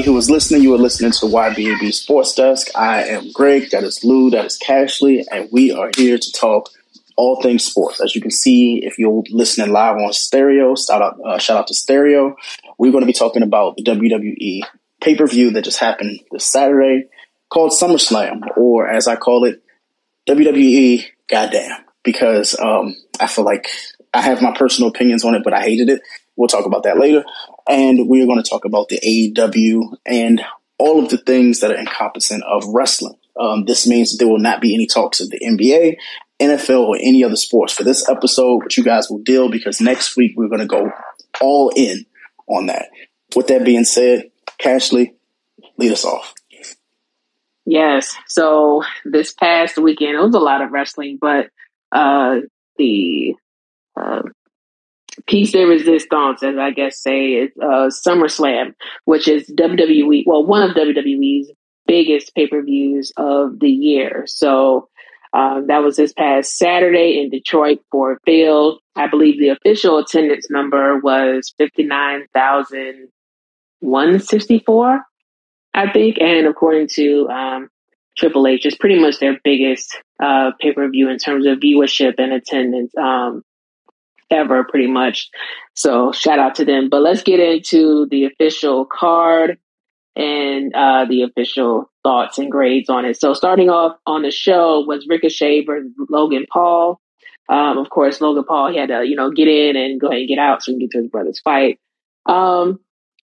who is listening, you are listening to YBAB Sports Desk. I am Greg, that is Lou, that is Cashley, and we are here to talk all things sports. As you can see, if you're listening live on stereo, shout out, uh, shout out to stereo. We're going to be talking about the WWE pay per view that just happened this Saturday called SummerSlam, or as I call it, WWE Goddamn, because um, I feel like I have my personal opinions on it, but I hated it. We'll talk about that later. And we're going to talk about the AEW and all of the things that are encompassing of wrestling. Um, this means there will not be any talks of the NBA, NFL, or any other sports for this episode, but you guys will deal because next week we're going to go all in on that. With that being said, Cashley, lead us off. Yes. So this past weekend, it was a lot of wrestling, but uh, the uh, piece de resistance, as I guess say, is uh, SummerSlam, which is WWE, well, one of WWE's biggest pay per views of the year. So um, that was this past Saturday in Detroit Ford Field. I believe the official attendance number was 59,164, I think. And according to um, Triple H, it's pretty much their biggest uh, pay per view in terms of viewership and attendance. Um, ever, pretty much. So shout out to them. But let's get into the official card and uh, the official thoughts and grades on it. So starting off on the show was Ricochet versus Logan Paul. Um, of course, Logan Paul he had to you know get in and go ahead and get out so he can get to his brother's fight. Um,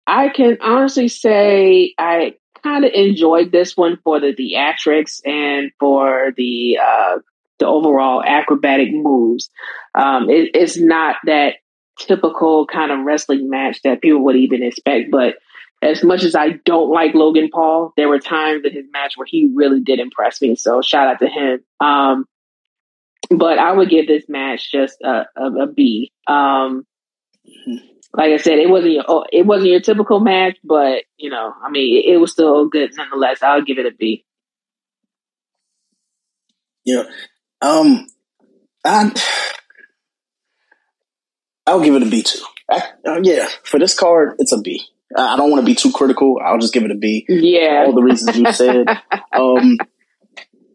I can honestly say I kind of enjoyed this one for the theatrics and for the uh, the overall acrobatic moves. Um, it, it's not that typical kind of wrestling match that people would even expect, but as much as I don't like Logan Paul, there were times in his match where he really did impress me. So shout out to him. Um, but I would give this match just a, a, a B. Um, like I said, it wasn't your oh, it wasn't your typical match, but you know, I mean, it, it was still good nonetheless. I'll give it a B. Yeah, um, I I'll give it a B too. I, uh, yeah, for this card, it's a B. I don't want to be too critical. I'll just give it a B. Yeah, all the reasons you said. um,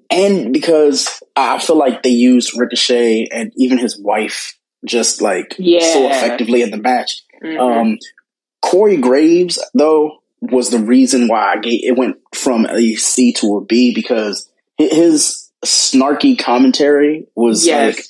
and because I feel like they used Ricochet and even his wife just like yeah. so effectively in the match. Mm-hmm. Um, Corey Graves though was the reason why I gave, it went from a C to a B because his snarky commentary was yes. like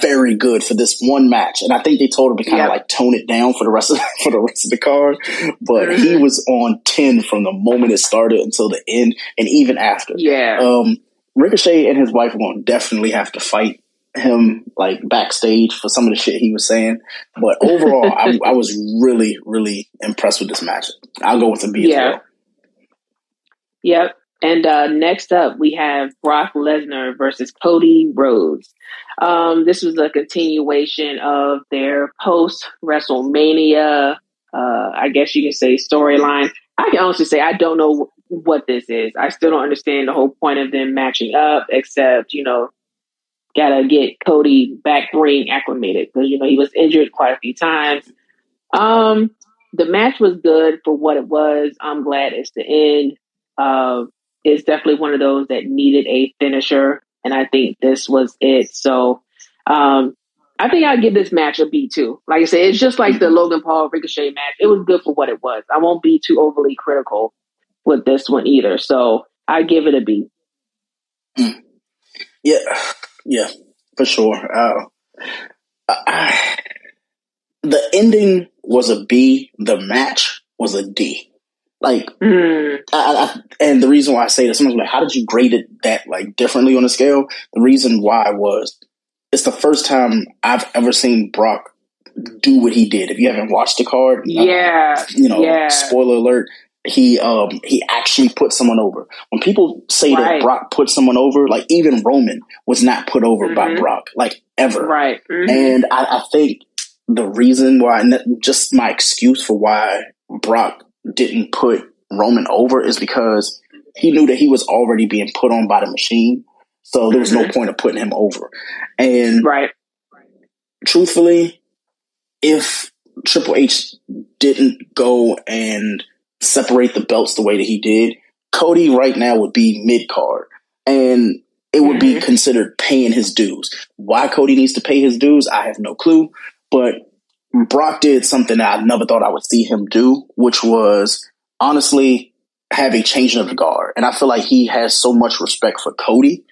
very good for this one match, and I think they told him to kind of yep. like tone it down for the rest of for the rest of the card. But mm-hmm. he was on ten from the moment it started until the end, and even after. Yeah. Um, Ricochet and his wife won't definitely have to fight him like backstage for some of the shit he was saying. But overall, I, I, was really, really impressed with this match. I'll go with a B yeah. as well. Yep. And uh, next up, we have Brock Lesnar versus Cody Rhodes. Um, this was a continuation of their post WrestleMania, uh, I guess you can say, storyline. I can honestly say I don't know what this is. I still don't understand the whole point of them matching up, except, you know, gotta get Cody back ring acclimated because, you know, he was injured quite a few times. Um, the match was good for what it was. I'm glad it's the end. Uh, is definitely one of those that needed a finisher, and I think this was it. So, um, I think I'd give this match a B too. Like I said, it's just like the Logan Paul Ricochet match. It was good for what it was. I won't be too overly critical with this one either. So I give it a B. Mm. Yeah, yeah, for sure. Uh, I, the ending was a B. The match was a D. Like, mm. I, I, and the reason why I say this, someone's like, how did you grade it that like differently on the scale? The reason why was it's the first time I've ever seen Brock do what he did. If you haven't watched the card, yeah, uh, you know, yeah. spoiler alert, he um he actually put someone over. When people say right. that Brock put someone over, like even Roman was not put over mm-hmm. by Brock, like ever. Right. Mm-hmm. And I, I think the reason why, just my excuse for why Brock didn't put Roman over is because he knew that he was already being put on by the machine. So there was no mm-hmm. point of putting him over. And right. truthfully, if Triple H didn't go and separate the belts the way that he did, Cody right now would be mid card. And it would mm-hmm. be considered paying his dues. Why Cody needs to pay his dues, I have no clue. But Brock did something that I never thought I would see him do, which was honestly have a changing of the guard. And I feel like he has so much respect for Cody,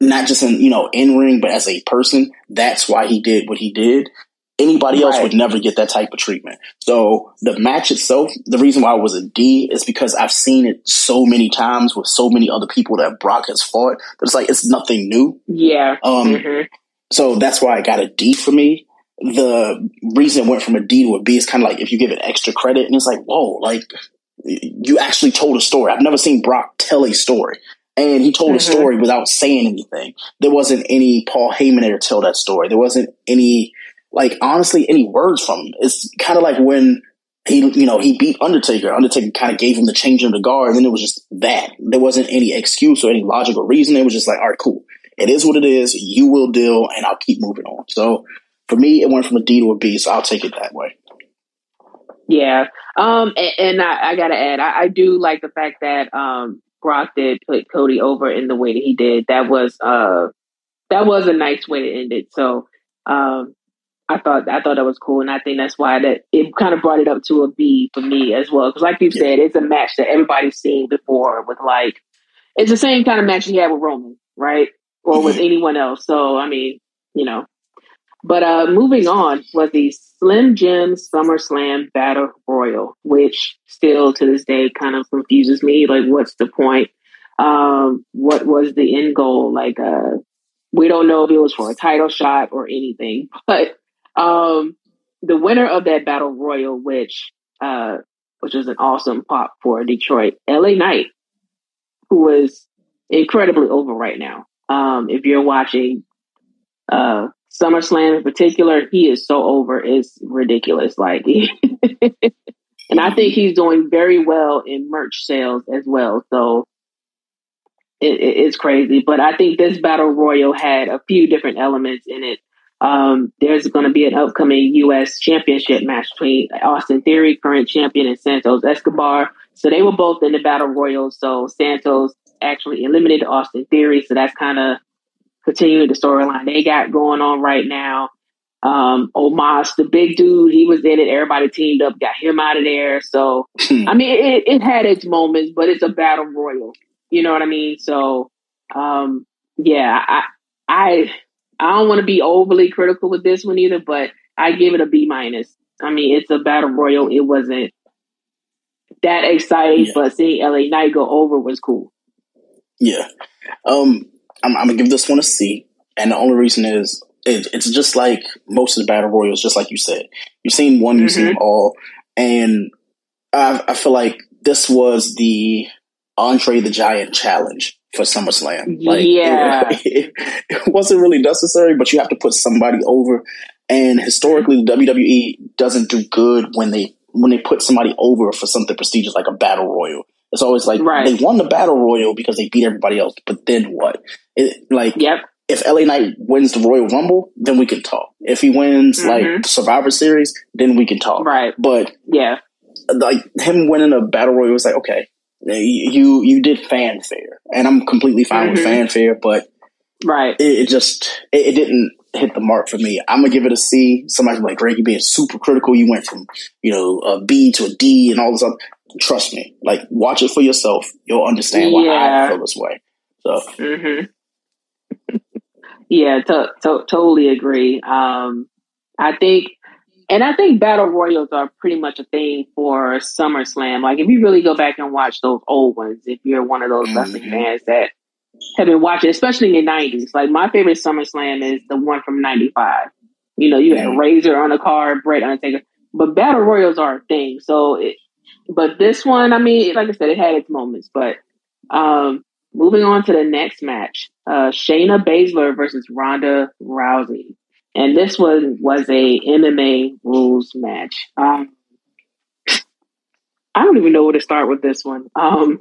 not just in, you know, in ring, but as a person. That's why he did what he did. Anybody else would never get that type of treatment. So the match itself, the reason why it was a D is because I've seen it so many times with so many other people that Brock has fought. That it's like it's nothing new. Yeah. Um. Mm-hmm. So that's why I got a D for me. The reason it went from a D to a B is kind of like if you give it extra credit, and it's like, whoa, like you actually told a story. I've never seen Brock tell a story. And he told mm-hmm. a story without saying anything. There wasn't any Paul Heyman tell that story. There wasn't any, like, honestly, any words from him. It's kind of like when he, you know, he beat Undertaker. Undertaker kind of gave him the change of the guard, and then it was just that. There wasn't any excuse or any logical reason. It was just like, all right, cool. It is what it is. You will deal, and I'll keep moving on. So for me, it went from a D to a B, so I'll take it that way. Yeah. Um, and, and I, I, gotta add, I, I, do like the fact that um, Brock did put Cody over in the way that he did. That was uh, that was a nice way to end it. So um, I thought I thought that was cool, and I think that's why that it kind of brought it up to a B for me as well. Because like you said, it's a match that everybody's seen before. With like, it's the same kind of match he had with Roman, right, or with mm-hmm. anyone else. So I mean, you know, but uh, moving on was the Slim Jim SummerSlam Battle Royal, which still to this day kind of confuses me. Like, what's the point? Um, what was the end goal? Like, uh, we don't know if it was for a title shot or anything. But um, the winner of that Battle Royal, which uh, which was an awesome pop for Detroit, LA Knight, who was incredibly over right now. Um, if you're watching uh, SummerSlam in particular, he is so over. It's ridiculous. Like, and I think he's doing very well in merch sales as well. So it, it, it's crazy. But I think this battle royal had a few different elements in it. Um, there's going to be an upcoming U.S. championship match between Austin Theory, current champion, and Santos Escobar. So they were both in the battle royal. So Santos actually eliminated Austin Theory. So that's kind of continuing the storyline they got going on right now. Um, Omos, the big dude, he was in it. Everybody teamed up, got him out of there. So, hmm. I mean, it, it had its moments, but it's a battle royal. You know what I mean? So, um, yeah, I, I, I don't want to be overly critical with this one either, but I give it a B minus. I mean, it's a battle royal. It wasn't that exciting, yeah. but seeing LA Knight go over was cool. Yeah. Um, I'm, I'm, gonna give this one a C, and the only reason is it, it's just like most of the battle royals, just like you said. You've seen one, you've mm-hmm. seen them all, and I, I feel like this was the Andre the Giant challenge for SummerSlam. Like, yeah, it, it, it, wasn't really necessary, but you have to put somebody over. And historically, the WWE doesn't do good when they when they put somebody over for something prestigious like a battle royal. It's always like right. they won the battle royal because they beat everybody else, but then what? It, like, yep. if LA Knight wins the Royal Rumble, then we can talk. If he wins mm-hmm. like Survivor Series, then we can talk. Right. But yeah, like him winning a battle royal was like okay, you you did fanfare, and I'm completely fine mm-hmm. with fanfare, but right, it, it just it, it, didn't hit the mark for me. I'm gonna give it a C. Somebody's like, Greg, you being super critical. You went from you know a B to a D and all this other trust me, like watch it for yourself. You'll understand why yeah. I feel this way. So, mm-hmm. yeah, to, to, totally agree. Um, I think, and I think battle royals are pretty much a thing for SummerSlam. Like, if you really go back and watch those old ones, if you're one of those mm-hmm. wrestling fans that have been watching, especially in the '90s, like my favorite SummerSlam is the one from '95. You know, you had mm-hmm. Razor on the card, Bret Undertaker, but battle royals are a thing. So it, but this one, I mean, like I said, it had its moments. But um, moving on to the next match, uh, Shayna Baszler versus Ronda Rousey, and this one was a MMA rules match. Um, I don't even know where to start with this one. Um,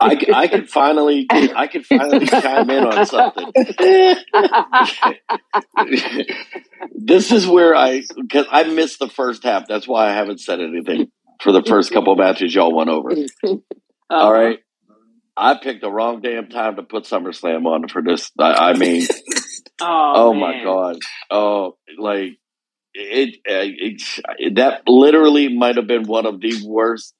I, I can finally I can finally chime in on something. this is where I because I missed the first half. That's why I haven't said anything for the first couple matches y'all went over. uh All right. I picked the wrong damn time to put SummerSlam on for this. I, I mean, oh, oh my god, oh like it, it, it, that literally might have been one of the worst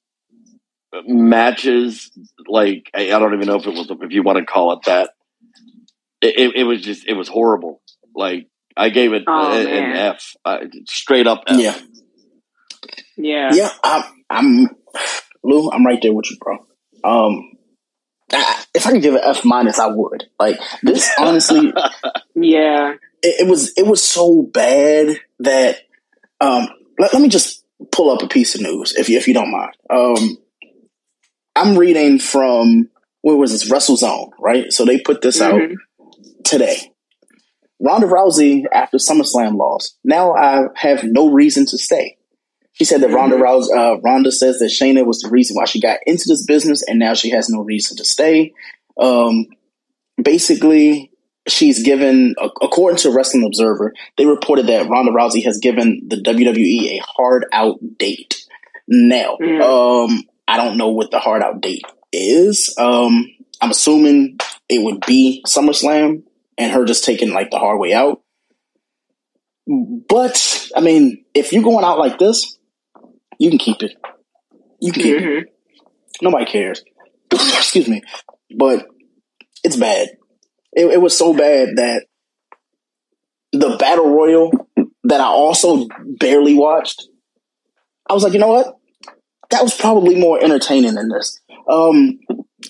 matches. Like I, I don't even know if it was if you want to call it that. It, it, was just it was horrible. Like I gave it oh, a, an F, uh, straight up F. Yeah, yeah, yeah. I'm, I'm Lou. I'm right there with you, bro. Um, if I could give an F minus, I would. Like this, honestly. yeah. It, it, was it was so bad that um, let, let, me just pull up a piece of news if you if you don't mind. Um, I'm reading from where was this Russell WrestleZone, right? So they put this mm-hmm. out today. Ronda Rousey after SummerSlam loss. Now I have no reason to stay. She said that Ronda mm-hmm. Uh, Ronda says that Shayna was the reason why she got into this business, and now she has no reason to stay. Um, basically, she's given, according to Wrestling Observer, they reported that Ronda Rousey has given the WWE a hard out date. Now, mm. um, I don't know what the hard out date is. Um, I'm assuming it would be SummerSlam and her just taking like the hard way out. But I mean, if you're going out like this, you can keep it. You can keep mm-hmm. it. Nobody cares. Excuse me. But it's bad. It, it was so bad that the battle royal that I also barely watched, I was like, you know what? That was probably more entertaining than this. Um,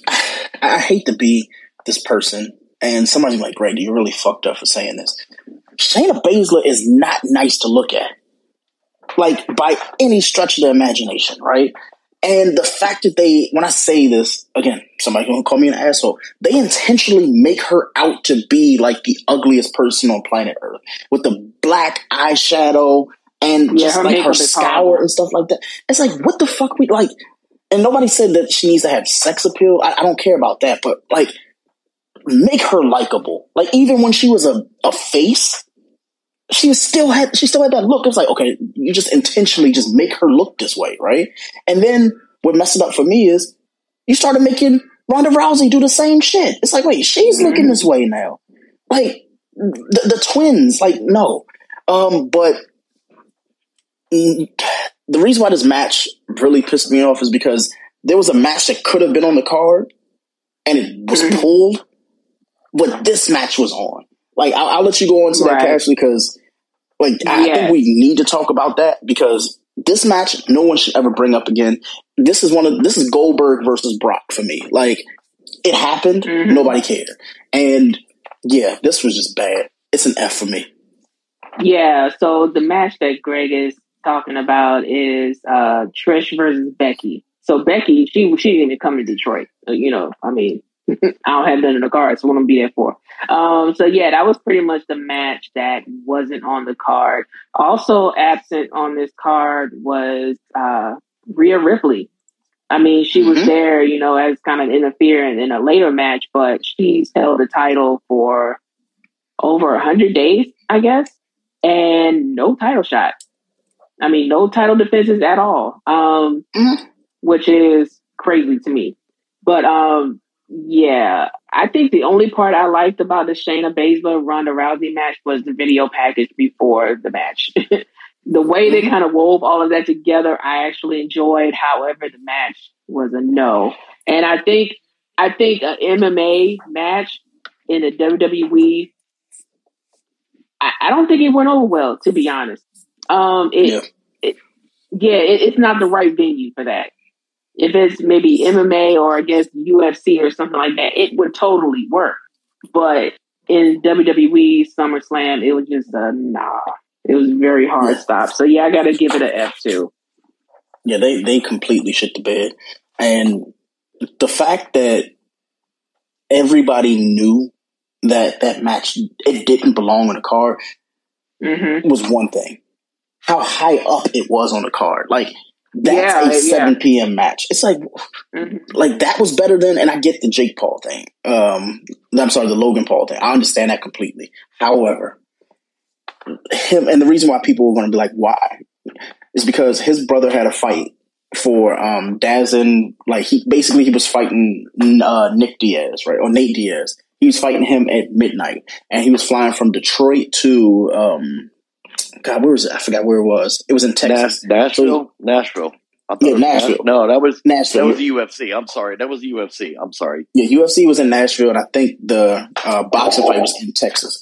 I, I hate to be this person, and somebody's like, Greg, you really fucked up for saying this. Shayna Baszler is not nice to look at, like by any stretch of the imagination, right? And the fact that they, when I say this, again, somebody gonna call me an asshole, they intentionally make her out to be like the ugliest person on planet Earth with the black eyeshadow and yeah, just her like her scour and stuff like that. It's like, what the fuck we like? And nobody said that she needs to have sex appeal. I, I don't care about that, but like, make her likable. Like, even when she was a, a face, she still had she still had that look. It was like, okay, you just intentionally just make her look this way, right? And then what messed it up for me is you started making Ronda Rousey do the same shit. It's like, wait, she's mm-hmm. looking this way now. Like the, the twins, like no. Um, but the reason why this match really pissed me off is because there was a match that could have been on the card and it was mm-hmm. pulled, but this match was on. Like I'll, I'll let you go into right. that casually because like I think we need to talk about that because this match no one should ever bring up again. This is one of this is Goldberg versus Brock for me. Like it happened, mm-hmm. nobody cared. And yeah, this was just bad. It's an F for me. Yeah, so the match that Greg is talking about is uh Trish versus Becky. So Becky, she she didn't even come to Detroit. Uh, you know, I mean, I don't have that in the cards. So what I'm be there for. Um, so yeah, that was pretty much the match that wasn't on the card. Also absent on this card was uh, Rhea Ripley. I mean, she mm-hmm. was there, you know, as kind of interfering in a later match, but she's held the title for over a hundred days, I guess, and no title shot. I mean, no title defenses at all, um, mm-hmm. which is crazy to me. But um, yeah, I think the only part I liked about the Shayna Baszler Ronda Rousey match was the video package before the match. the way they mm-hmm. kind of wove all of that together, I actually enjoyed. However, the match was a no, and I think I think an MMA match in a WWE, I, I don't think it went over well. To be honest, um, it, yeah, it, yeah it, it's not the right venue for that if it's maybe MMA or against UFC or something like that, it would totally work. But in WWE SummerSlam, it was just a nah. It was very hard yeah. stop. So yeah, I got to give it an F too. Yeah, they they completely shit the bed, and the fact that everybody knew that that match it didn't belong on the card mm-hmm. was one thing. How high up it was on the card, like that's yeah, a 7 yeah. p.m. match. It's like, mm-hmm. like that was better than, and I get the Jake Paul thing. Um, I'm sorry, the Logan Paul thing. I understand that completely. However, him, and the reason why people were going to be like, why? Is because his brother had a fight for um DAZN. Like he basically he was fighting uh, Nick Diaz, right, or Nate Diaz. He was fighting him at midnight, and he was flying from Detroit to um, God, where was it? I forgot where it was. It was in Texas, Nashville, so, Nashville. Yeah, Nashville. No, that was Nashville. That was the UFC. I'm sorry. That was the UFC. I'm sorry. Yeah, UFC was in Nashville, and I think the uh, boxing fight was in Texas.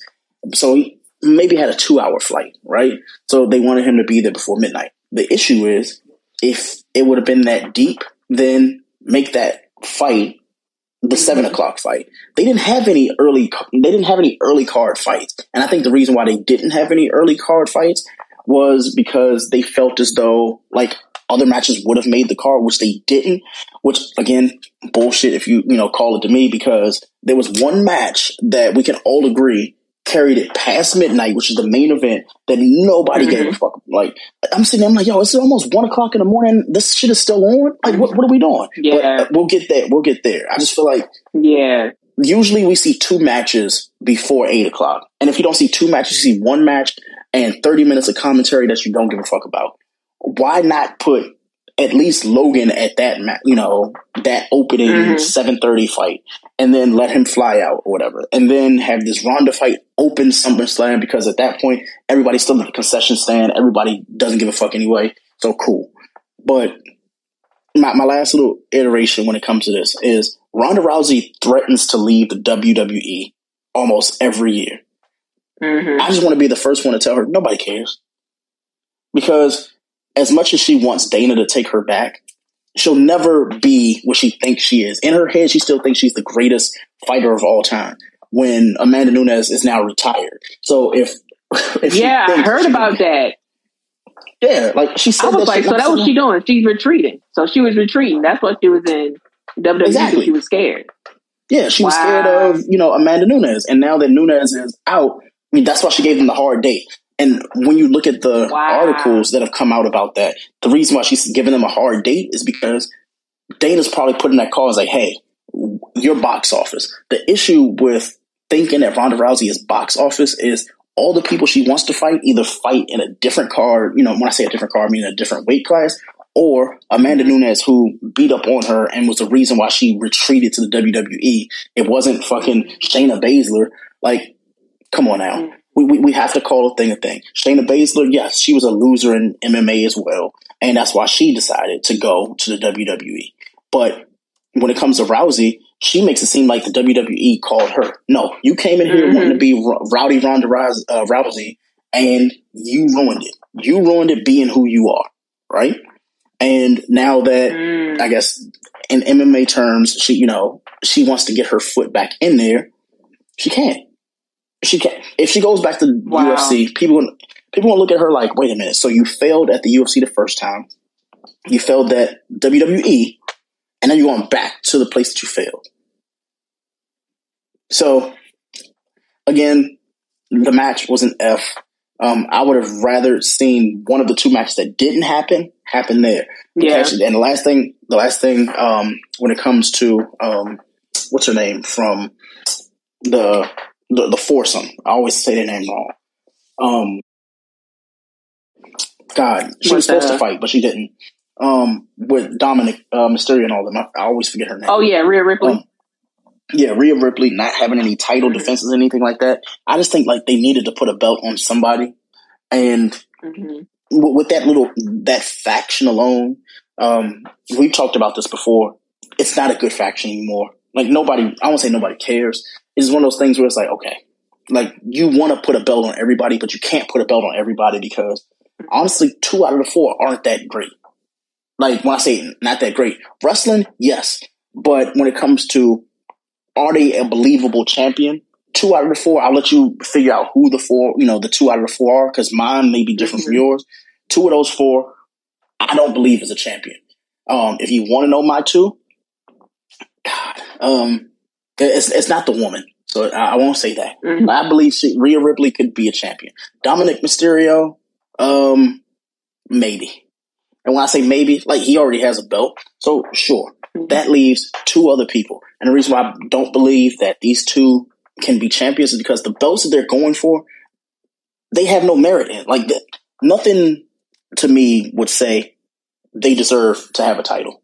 So he maybe had a two hour flight, right? So they wanted him to be there before midnight. The issue is if it would have been that deep, then make that fight the mm-hmm. seven o'clock fight. They didn't have any early. They didn't have any early card fights, and I think the reason why they didn't have any early card fights was because they felt as though like other matches would have made the card, which they didn't. Which again, bullshit. If you you know call it to me, because there was one match that we can all agree carried it past midnight, which is the main event that nobody mm-hmm. gave a mm-hmm. fuck. Like I'm sitting, there, I'm like, yo, it's almost one o'clock in the morning. This shit is still on. Like, what, what are we doing? Yeah, but, uh, we'll get there. We'll get there. I just feel like, yeah. Usually we see two matches before eight o'clock, and if you don't see two matches, you see one match and thirty minutes of commentary that you don't give a fuck about. Why not put at least Logan at that, you know, that opening mm-hmm. 730 fight and then let him fly out or whatever. And then have this Ronda fight open SummerSlam because at that point, everybody's still in the concession stand. Everybody doesn't give a fuck anyway. So cool. But my, my last little iteration when it comes to this is Ronda Rousey threatens to leave the WWE almost every year. Mm-hmm. I just want to be the first one to tell her nobody cares. Because as much as she wants Dana to take her back, she'll never be what she thinks she is. In her head, she still thinks she's the greatest fighter of all time. When Amanda Nunes is now retired, so if, if yeah, I heard about that. Yeah, like she said. I was like, so that was she doing? She's retreating. So she was retreating. That's what she was in WWE. Exactly. She was scared. Yeah, she wow. was scared of you know Amanda Nunes, and now that Nunes is out, I mean that's why she gave him the hard date. And when you look at the wow. articles that have come out about that, the reason why she's giving them a hard date is because Dana's probably putting that call as like, hey, your box office. The issue with thinking that Ronda Rousey is box office is all the people she wants to fight either fight in a different card, you know, when I say a different card, I mean a different weight class, or Amanda Nunes who beat up on her and was the reason why she retreated to the WWE. It wasn't fucking Shayna Baszler. Like, come on now. Mm. We, we, we have to call a thing a thing. Shayna Baszler, yes, she was a loser in MMA as well, and that's why she decided to go to the WWE. But when it comes to Rousey, she makes it seem like the WWE called her. No, you came in here mm-hmm. wanting to be Rowdy Ronda uh, Rousey, and you ruined it. You ruined it being who you are, right? And now that mm. I guess in MMA terms, she you know she wants to get her foot back in there, she can't she can if she goes back to wow. UFC, people people will look at her like, wait a minute, so you failed at the UFC the first time, you failed at WWE, and then you're going back to the place that you failed. So again, the match was an F. Um, I would have rather seen one of the two matches that didn't happen happen there. Yeah. And the last thing, the last thing, um, when it comes to um, what's her name from the the, the foursome. I always say their name wrong. Um, God, she was supposed to fight, but she didn't. Um, with Dominik uh, Mysterio and all them, I, I, always forget her name. Oh yeah, Rhea Ripley. Um, yeah, Rhea Ripley not having any title mm-hmm. defenses, anything like that. I just think like they needed to put a belt on somebody, and mm-hmm. with, with that little that faction alone, um, we've talked about this before. It's not a good faction anymore. Like nobody, I won't say nobody cares, it's one of those things where it's like, okay, like you want to put a belt on everybody, but you can't put a belt on everybody because honestly, two out of the four aren't that great. Like when I say not that great, wrestling, yes, but when it comes to are they a believable champion? Two out of the four, I'll let you figure out who the four, you know, the two out of the four are because mine may be different mm-hmm. from yours. Two of those four, I don't believe is a champion. Um, if you want to know my two, God, um, it's, it's not the woman. So I, I won't say that. Mm-hmm. I believe she, Rhea Ripley could be a champion. Dominik Mysterio, um, maybe. And when I say maybe, like he already has a belt. So sure. Mm-hmm. That leaves two other people. And the reason why I don't believe that these two can be champions is because the belts that they're going for, they have no merit in. Like nothing to me would say they deserve to have a title.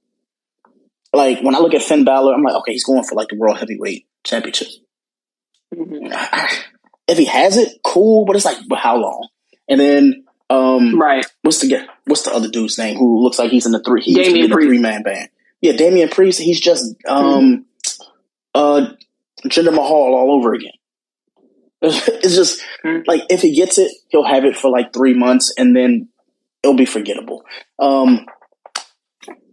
Like when I look at Finn Balor, I'm like, okay, he's going for like the World Heavyweight Championship. Mm-hmm. If he has it, cool, but it's like, but how long? And then, um, right? What's the what's the other dude's name who looks like he's in the three? He's in the three man band. Yeah, Damian Priest. He's just um, mm-hmm. uh, Jinder Mahal all over again. It's just mm-hmm. like if he gets it, he'll have it for like three months, and then it'll be forgettable. Um,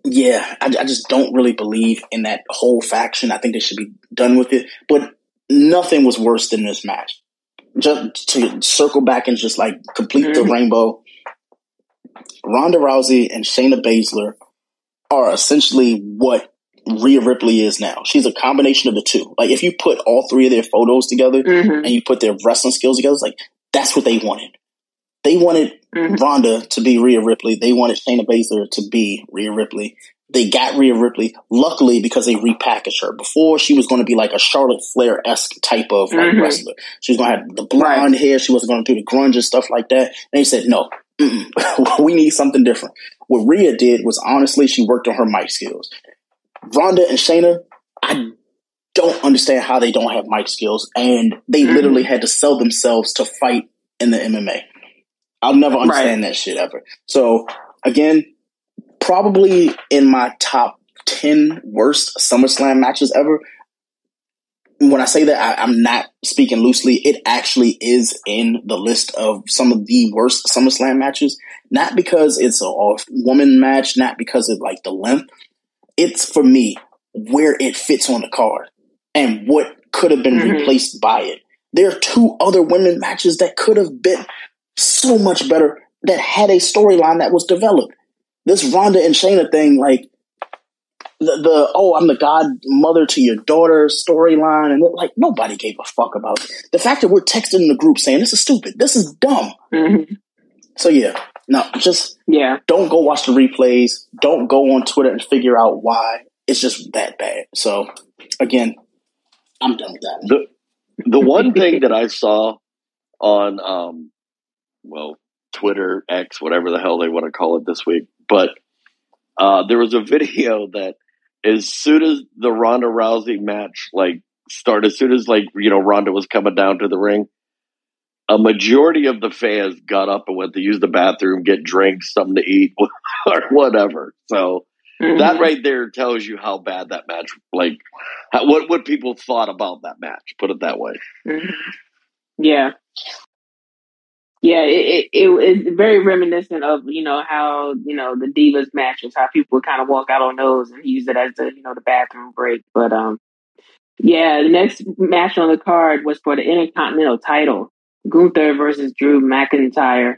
yeah, I, I, just don't really believe in that whole faction. I think they should be done with it. But nothing was worse than this match. Just to circle back and just like complete mm-hmm. the rainbow. Ronda Rousey and Shayna Baszler are essentially what Rhea Ripley is now. She's a combination of the two. Like if you put all three of their photos together mm-hmm. and you put their wrestling skills together, it's like that's what they wanted. They wanted mm-hmm. Ronda to be Rhea Ripley. They wanted Shayna Baszler to be Rhea Ripley. They got Rhea Ripley, luckily, because they repackaged her. Before, she was going to be like a Charlotte Flair esque type of like mm-hmm. wrestler. She was going to have the blonde right. hair. She wasn't going to do the grunge and stuff like that. And they said, no, we need something different. What Rhea did was honestly, she worked on her mic skills. Ronda and Shayna, I don't understand how they don't have mic skills, and they mm-hmm. literally had to sell themselves to fight in the MMA. I'll never understand right. that shit ever. So again, probably in my top 10 worst SummerSlam matches ever. When I say that, I, am not speaking loosely. It actually is in the list of some of the worst SummerSlam matches. Not because it's a, woman match, not because of like the length. It's for me where it fits on the card and what could have been mm-hmm. replaced by it. There are two other women matches that could have been so much better that had a storyline that was developed. This Ronda and Shayna thing, like the, the oh, I'm the godmother to your daughter storyline, and like nobody gave a fuck about it. The fact that we're texting in the group saying this is stupid, this is dumb. Mm-hmm. So yeah, no, just yeah, don't go watch the replays. Don't go on Twitter and figure out why. It's just that bad. So again, I'm done with that. The the one thing that I saw on um well, Twitter, X, whatever the hell they want to call it this week. But uh, there was a video that as soon as the Ronda Rousey match like started, as soon as like you know Ronda was coming down to the ring, a majority of the fans got up and went to use the bathroom, get drinks, something to eat, or whatever. So mm-hmm. that right there tells you how bad that match, like how, what what people thought about that match. Put it that way. Mm-hmm. Yeah, yeah, it, it, it it's very reminiscent of you know how you know the divas matches, how people would kind of walk out on those and use it as the you know the bathroom break. But um, yeah, the next match on the card was for the Intercontinental title, Gunther versus Drew McIntyre.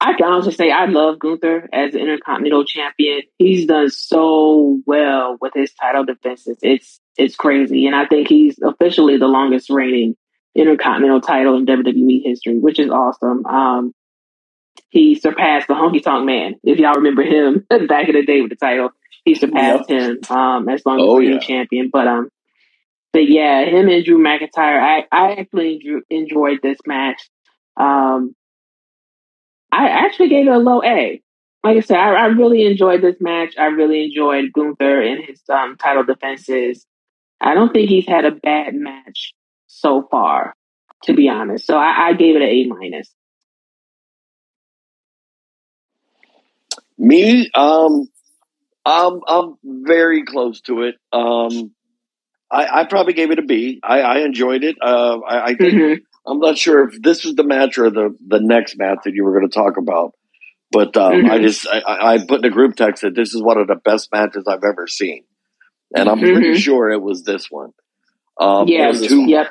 I can honestly say I love Gunther as the Intercontinental Champion. He's done so well with his title defenses. It's it's crazy, and I think he's officially the longest reigning Intercontinental title in WWE history, which is awesome. Um, he surpassed the Honky Tonk Man. If y'all remember him back in the day with the title, he surpassed him um, as long as oh, yeah. champion. But um, but yeah, him and Drew McIntyre, I I actually enjoyed this match. Um, I actually gave it a low A. Like I said, I, I really enjoyed this match. I really enjoyed Gunther and his um, title defenses. I don't think he's had a bad match so far, to be honest. So I, I gave it an A minus. Me, um, I'm I'm very close to it. Um, I, I probably gave it a B. I, I enjoyed it. Uh, I, I think mm-hmm. I'm not sure if this was the match or the the next match that you were going to talk about, but um, mm-hmm. I just I, I, put in a group text that this is one of the best matches I've ever seen, and I'm mm-hmm. pretty sure it was this one. Um, yeah, two, yep.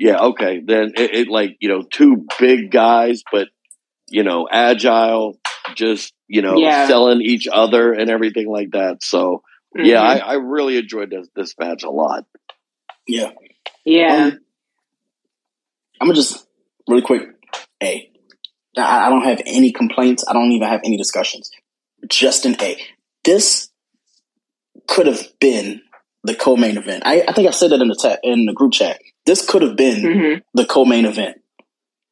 Yeah, okay. Then it, it, like you know two big guys, but you know agile, just you know yeah. selling each other and everything like that. So mm-hmm. yeah, I, I, really enjoyed this this match a lot. Yeah, yeah. Um, I'm gonna just really quick. A. I, I don't have any complaints. I don't even have any discussions. Just an A. This could have been the co-main event. I, I think I said that in the ta- in the group chat. This could have been mm-hmm. the co-main event.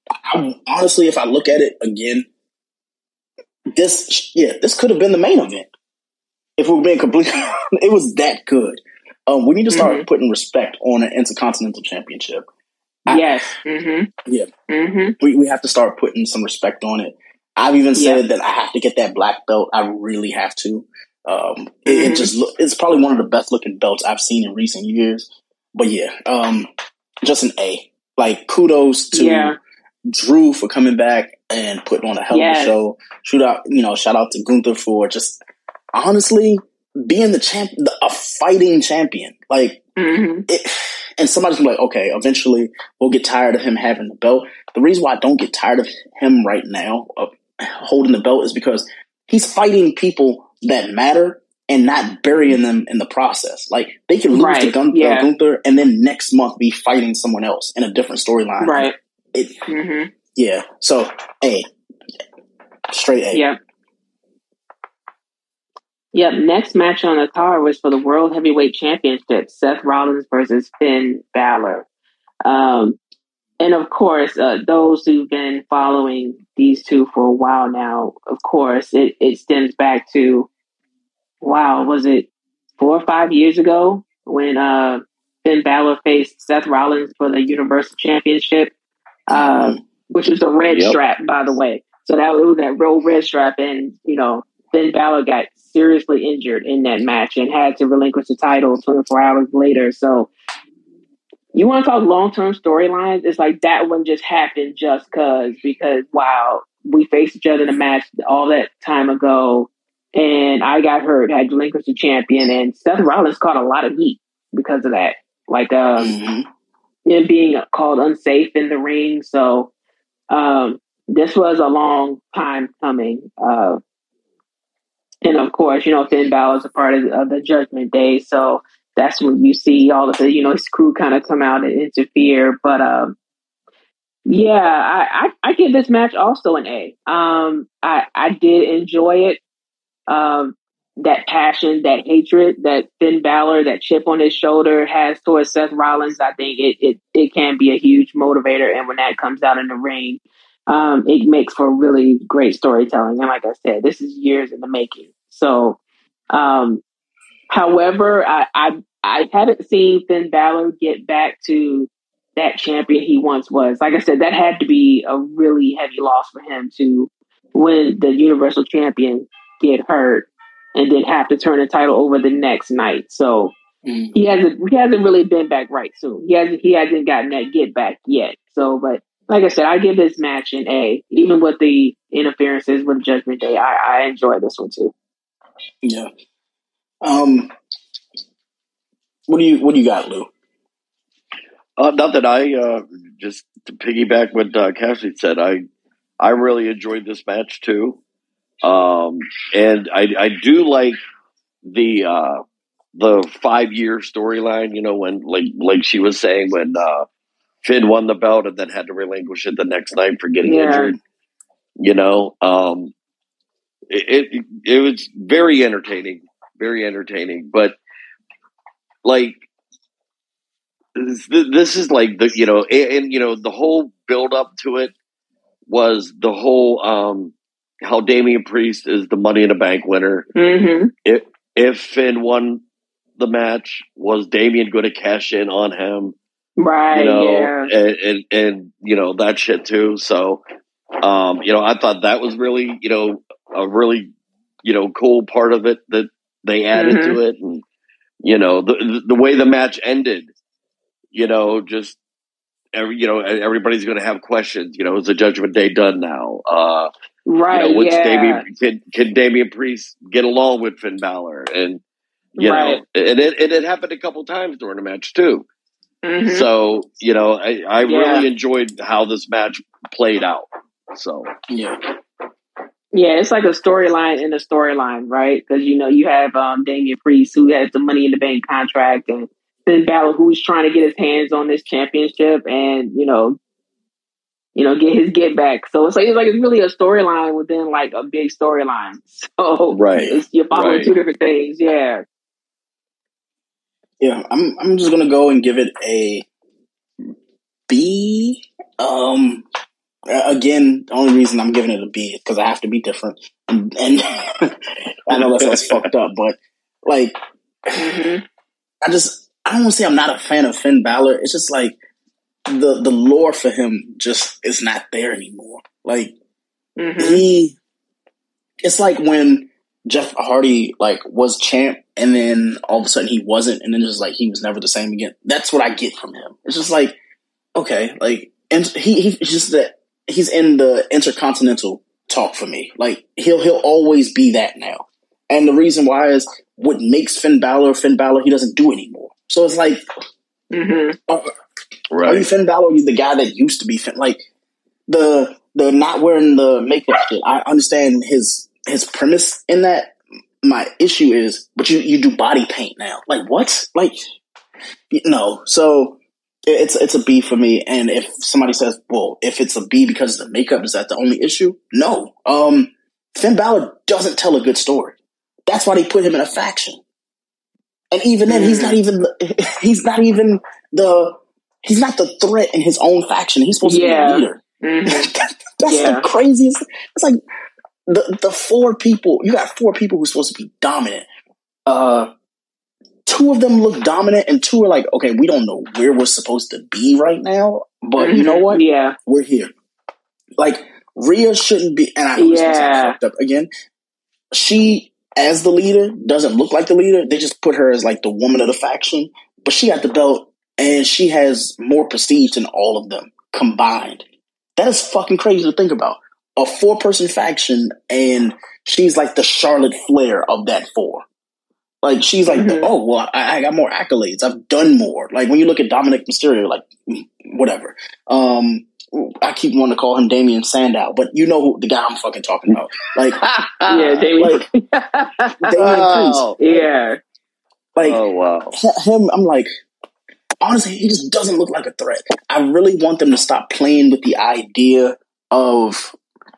I, honestly, if I look at it again, this yeah, this could have been the main event. If we were being complete, it was that good. Um, we need to start Mhm. putting respect on an intercontinental championship. I- yes. Mm-hmm. Yeah. Mm-hmm. We we have to start putting some respect on it. I've even said that I have to get that black belt. I really have to. Um, it, it Mhm. just look, it's probably one of the best looking belts I've seen in recent years. But yeah, um, just an A. Like kudos to Yeah. Drew for coming back and putting on a hell of Yes. a show. Shoot out, you know, shout out to Gunther for just honestly being the champ, the, a fighting champion. Like Mm-hmm. it, and somebody's like, okay, eventually we'll get tired of him having the belt. The reason why I don't get tired of him right now of holding the belt is because he's fighting people that matter and not burying them in the process. Like they can lose to Gun- yeah. uh, Gunther and then next month be fighting someone else in a different storyline. Right. It, Mm-hmm. yeah. So A, straight A. Yep. Yep. Next match on the card was for the World Heavyweight Championship: Seth Rollins versus Finn Balor. Um, and of course, uh, those who've been following these two for a while now, of course, it, it stems back to wow, was it four or five years ago when uh, Finn Balor faced Seth Rollins for the Universal Championship? Um, which was a red Yep. strap, by the way. So that was that real red strap, and you know, Finn Balor got seriously injured in that match and had to relinquish the title 24 hours later. So you want to talk long term storylines? It's like that one just happened just cause because wow, we faced each other in a match all that time ago, and I got hurt, had to relinquish the champion, and Seth Rollins caught a lot of heat because of that. Like um, Mhm. him being called unsafe in the ring. So um, this was a long time coming. Uh, and of course, you know, Finn Balor is a part of, of the Judgment Day. So that's when you see all of the, you know, his crew kind of come out and interfere. But um, yeah, I, I, I give this match also an A. Um, I, I did enjoy it. Um, that passion, that hatred that Finn Balor, that chip on his shoulder has towards Seth Rollins, I think it it, it can be a huge motivator. And when that comes out in the ring, um, it makes for really great storytelling. And like I said, this is years in the making. So, um, however, I, I I haven't seen Finn Balor get back to that champion he once was. Like I said, that had to be a really heavy loss for him to win the Universal Champion, get hurt, and then have to turn the title over the next night. So Mhm. he hasn't he hasn't really been back right soon. He hasn't he hasn't gotten that get back yet. So, but like I said, I give this match an A, even with the interferences with Judgment Day. I, I enjoy this one too. Yeah. Um. What do you What do you got, Lou? Uh, not that I uh, just to piggyback what uh, Cassie said. I I really enjoyed this match too, um, and I I do like the uh, the five year storyline. You know, when like like she was saying when uh, Finn won the belt and then had to relinquish it the next night for getting Yeah. injured. You know, um, it, it it was very entertaining, very entertaining, but like this, this is like the you know and, and, you know the whole build up to it was the whole um how Damian Priest is the Money in the Bank winner. Mm-hmm. If Finn won the match, was Damian going to cash in on him? Right. You know, yeah. and, and and you know that shit too. So, um, you know, I thought that was really you know a really you know cool part of it that they added Mhm. to it, and you know the the way the match ended, you know, just every you know everybody's going to have questions. You know, is the Judgment Day done now? Uh, Right. you know, what's yeah. Damian, can can Damian Priest get along with Finn Balor? And you Right. know, and it and it happened a couple times during the match too. Mhm. So you know, I, I Yeah. really enjoyed how this match played out. So Yeah. Yeah, it's like a storyline in a storyline, right? Because you know you have um, Damian Priest who has the Money in the Bank contract, and Finn Balor who's trying to get his hands on this championship, and you know, you know, get his get back. So it's like it's like it's really a storyline within like a big storyline. So right, it's, you're following Right. two different things. Yeah. Yeah, I'm I'm just gonna go and give it a B. Um, again, the only reason I'm giving it a B is because I have to be different. And, and I know that sounds fucked up, but like, mm-hmm. I just I don't want to say I'm not a fan of Finn Balor. It's just like the the lore for him just is not there anymore. Like mm-hmm. he, it's like when Jeff Hardy like was champ, and then all of a sudden he wasn't, and then just like he was never the same again. That's what I get from him. It's just like okay, like and he he's just that he's in the intercontinental talk for me. Like he'll he'll always be that now. And the reason why is what makes Finn Balor Finn Balor he doesn't do anymore. So it's like, mm-hmm. uh, right. are you Finn Balor? Are you the guy that used to be Finn? Like the the not wearing the makeup shit. I understand his his premise in that. My issue is, but you you do body paint now. Like what? Like no. So it's it's a B for me. And if somebody says, well, if it's a B because of the makeup, is that the only issue? No. Um, Finn Balor doesn't tell a good story. That's why they put him in a faction. And even then, he's not mm. even he's not even the he's not the threat in his own faction. He's supposed yeah. to be the leader. Mm-hmm. That's yeah. the craziest. It's like the the four people you got four people who's supposed to be dominant. Uh, two of them look dominant, and two are like, okay, we don't know where we're supposed to be right now, but mm-hmm. you know mm-hmm. what? Yeah, we're here. Like Rhea shouldn't be, and I know yeah. fucked up again. She as the leader doesn't look like the leader. They just put her as like the woman of the faction, but she got the belt and she has more prestige than all of them combined. That is fucking crazy to think about. A four person faction and she's like the Charlotte Flair of that four. Like she's like, mm-hmm. oh well, I, I, got more accolades. I've done more. Like when you look at Dominik Mysterio, like whatever. Um, I keep wanting to call him Damien Sandow, but you know who the guy I'm fucking talking about. Like, yeah, Damien. Like, Damien oh, Yeah. Like, oh wow, him. I'm like, honestly, he just doesn't look like a threat. I really want them to stop playing with the idea of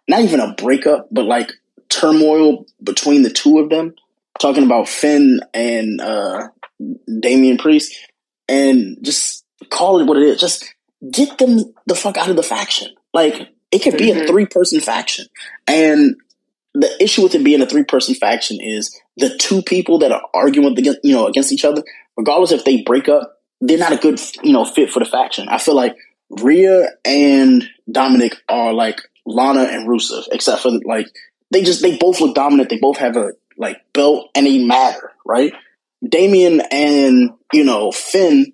not even a breakup, but like turmoil between the two of them. Talking about Finn and uh Damian Priest, and just call it what it is. Just get them the fuck out of the faction. Like it could be mm-hmm. a three person faction. And the issue with it being a three person faction is the two people that are arguing against, you know, against each other, regardless if they break up, they're not a good, you know, fit for the faction. I feel like Rhea and Dominik are like Lana and Rusev, except for like they just they both look dominant. They both have a like belt and they matter, right? Damian and you know Finn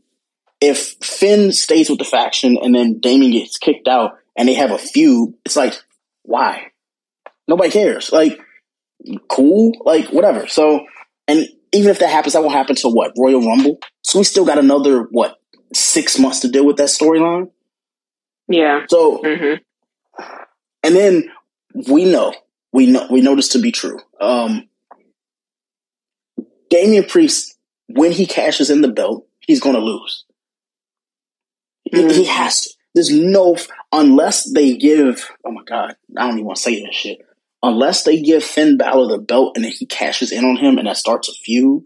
if Finn stays with the faction and then Damian gets kicked out and they have a feud, it's like, why? Nobody cares. Like, cool, like whatever. So, and even if that happens, that won't happen to what Royal Rumble. So we still got another what six months to deal with that storyline. Yeah. So, mm-hmm. and then we know we know we know this to be true. Um, Damian Priest, when he cashes in the belt, he's going to lose. Mm-hmm. He, has to. There's no unless they give. Oh my god, I don't even want to say this shit. Unless they give Finn Balor the belt and then he cashes in on him and that starts a feud.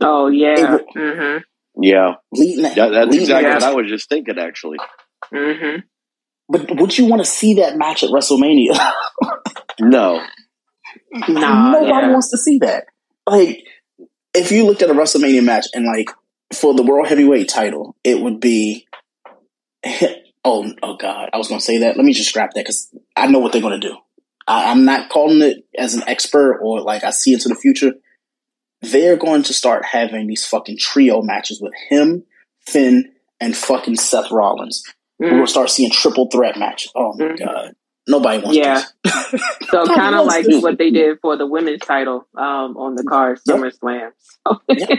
Oh yeah. mm-hmm. Yeah. Leading, that, that's leading exactly what I was just thinking. Actually. Mm-hmm. But would you want to see that match at WrestleMania? no. Nah, Nobody yeah. wants to see that. Like, if you looked at a WrestleMania match and like for the World Heavyweight title, it would be oh, oh God, I was going to say that. Let me just scrap that because I know what they're going to do. I, I'm not calling it as an expert or like I see into the future. They're going to start having these fucking trio matches with him, Finn, and fucking Seth Rollins. Mm. We'll start seeing triple threat matches. Oh my mm. God. Nobody wants yeah. so kind of like this. what they did for the women's title um, on the card SummerSlam. Yep.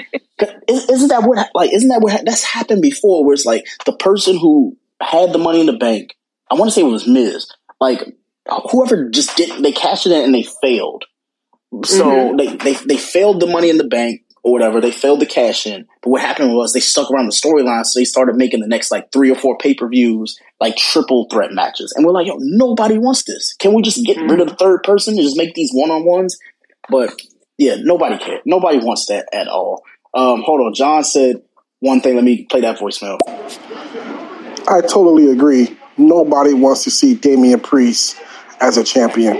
Isn't that what like? Isn't that what that's happened before? Where it's like the person who had the money in the bank. I want to say it was Miz. Like whoever just did, they cashed it in and they failed. So mm-hmm. they, they they failed the money in the bank or whatever. They failed the cash in. But what happened was they stuck around the storyline, so they started making the next like three or four pay per views like triple threat matches. And we're like, yo, nobody wants this. Can we just get mm-hmm. rid of the third person and just make these one on ones? But yeah, nobody cares. Nobody wants that at all. Um, hold on, John said one thing. Let me play that voicemail. I totally agree. Nobody wants to see Damian Priest as a champion.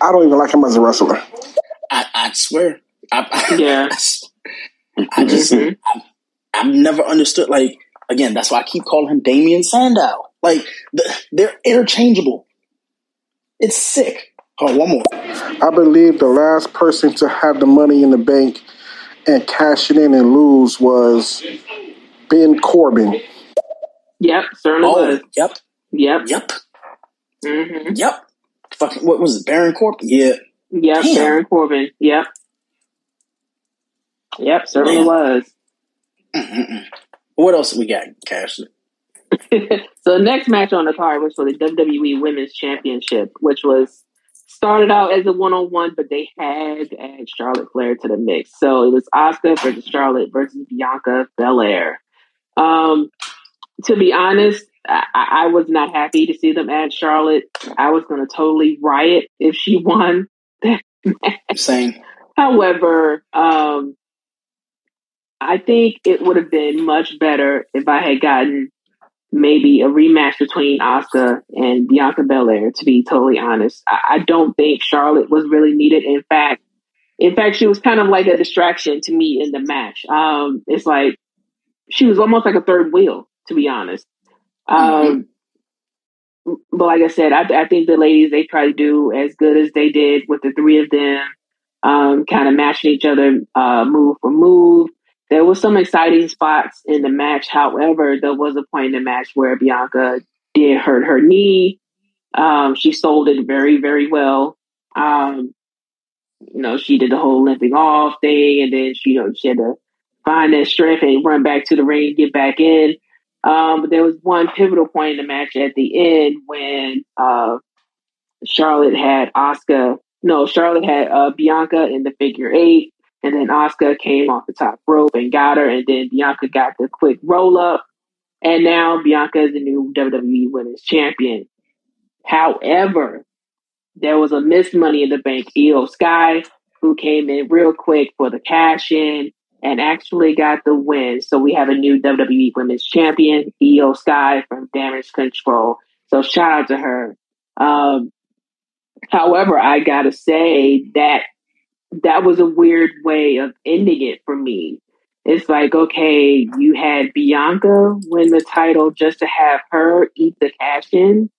I don't even like him as a wrestler. I, I swear. I, yeah. I, I just, mm-hmm. I, I've never understood. Like, again, that's why I keep calling him Damian Sandow. Like, the, they're interchangeable. It's sick. Oh, one more. I believe the last person to have the money in the bank and cash it in and lose was Ben Corbin. Yep, certainly oh, was. Yep. Yep. Yep. Mm-hmm. Yep. Fucking, what was it? Baron Corbin? Yeah. Yep, Damn. Baron Corbin. Yep. Yep, certainly Man. was. Mm-mm. What else we got, Cashley? so the next match on the card was for the WWE Women's Championship, which was started out as a one-on-one, but they had to add Charlotte Flair to the mix. So it was Asuka versus Charlotte versus Bianca Belair. Um, to be honest, I, I, was not happy to see them add Charlotte. I was going to totally riot if she won that match. Same. However, um, I think it would have been much better if I had gotten maybe a rematch between Asuka and Bianca Belair. To be totally honest, I, I don't think Charlotte was really needed. In fact, in fact, she was kind of like a distraction to me in the match. Um, it's like she was almost like a third wheel, to be honest. Mm-hmm. Um, but like I said, I, I, think the ladies they try to do as good as they did with the three of them, um, kind of matching each other uh, move for move. There was some exciting spots in the match. However, there was a point in the match where Bianca did hurt her knee. Um, she sold it very, very well. Um, you know, she did the whole limping off thing, and then she, you know, she had to find that strength and run back to the ring and get back in. Um, but there was one pivotal point in the match at the end when uh, Charlotte had Asuka. No, Charlotte had uh, Bianca in the figure eight. And then Asuka came off the top rope and got her. And then Bianca got the quick roll up. And now Bianca is the new WWE Women's Champion. However, there was a missed money in the bank Iyo Sky who came in real quick for the cash in and actually got the win. So we have a new WWE Women's Champion, Iyo Sky from Damage Control. So shout out to her. Um, however, I gotta say that that was a weird way of ending it for me. It's like, okay, you had Bianca win the title just to have her eat the cash in.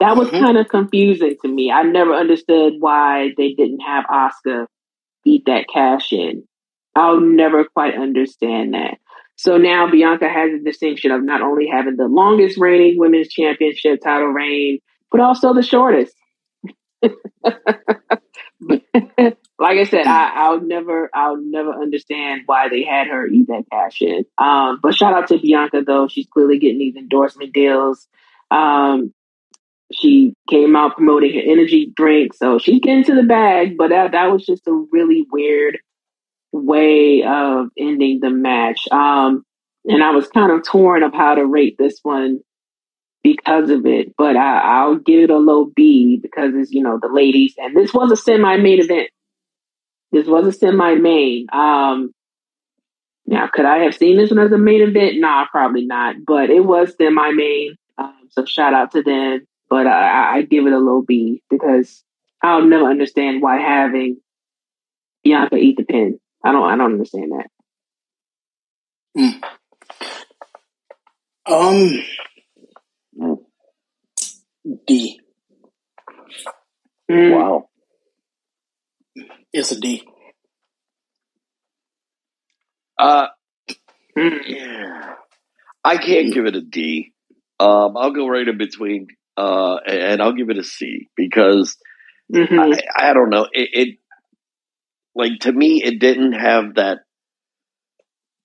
That was mm-hmm. kind of confusing to me. I never understood why they didn't have Asuka eat that cash in. I'll never quite understand that. So now Bianca has the distinction of not only having the longest reigning women's championship title reign, but also the shortest. like I said, I, will never, I'll never understand why they had her eat that cash in. Um, but shout out to Bianca though; she's clearly getting these endorsement deals. Um, she came out promoting her energy drink, so she's getting to the bag. But that that was just a really weird way of ending the match. Um, and I was kind of torn of how to rate this one because of it, but I, will give it a low B because it's, you know, the ladies. And this was a semi main event. This was a semi main. Um, now, could I have seen this one as a main event? Nah, probably not, but it was semi main. Um, so shout out to them. But I, I give it a low B because I'll never understand why having Bianca eat the pin. I don't, I don't understand that. Mm. Um, D. Mm. Wow. It's a D. Uh, yeah. I can't give it a D. Um, I'll go right in between, uh, and I'll give it a C because mm-hmm. I, I, don't know. It, it, like to me, it didn't have that.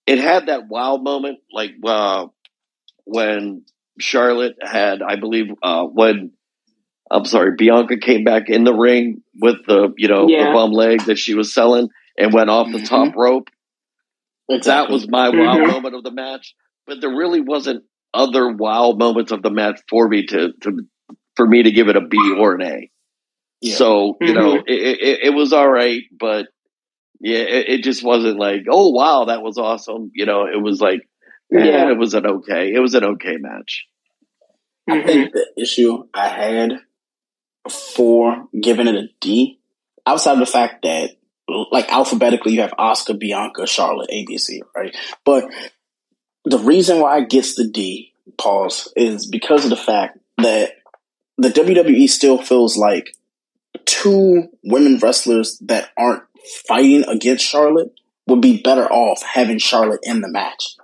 It had that wow moment, like uh, when Charlotte had, I believe, uh, when I'm sorry, Bianca came back in the ring with the you know yeah. the bum leg that she was selling and went off the top mm-hmm. rope. Exactly. That was my wow mm-hmm. moment of the match. But there really wasn't other wow moments of the match for me to, to for me to give it a B or an A. Yeah. So you mm-hmm. know it, it, it, was all right, but yeah, it, it, just wasn't like oh wow that was awesome. You know, it was like eh, yeah, it was an okay. It was an okay match. I mm-hmm. think the issue I had for giving it a D, outside of the fact that like alphabetically you have Asuka, Bianca, Charlotte, ABC, right? But the reason why it gets the D, pause, is because of the fact that the WWE still feels like two women wrestlers that aren't fighting against Charlotte would be better off having Charlotte in the match.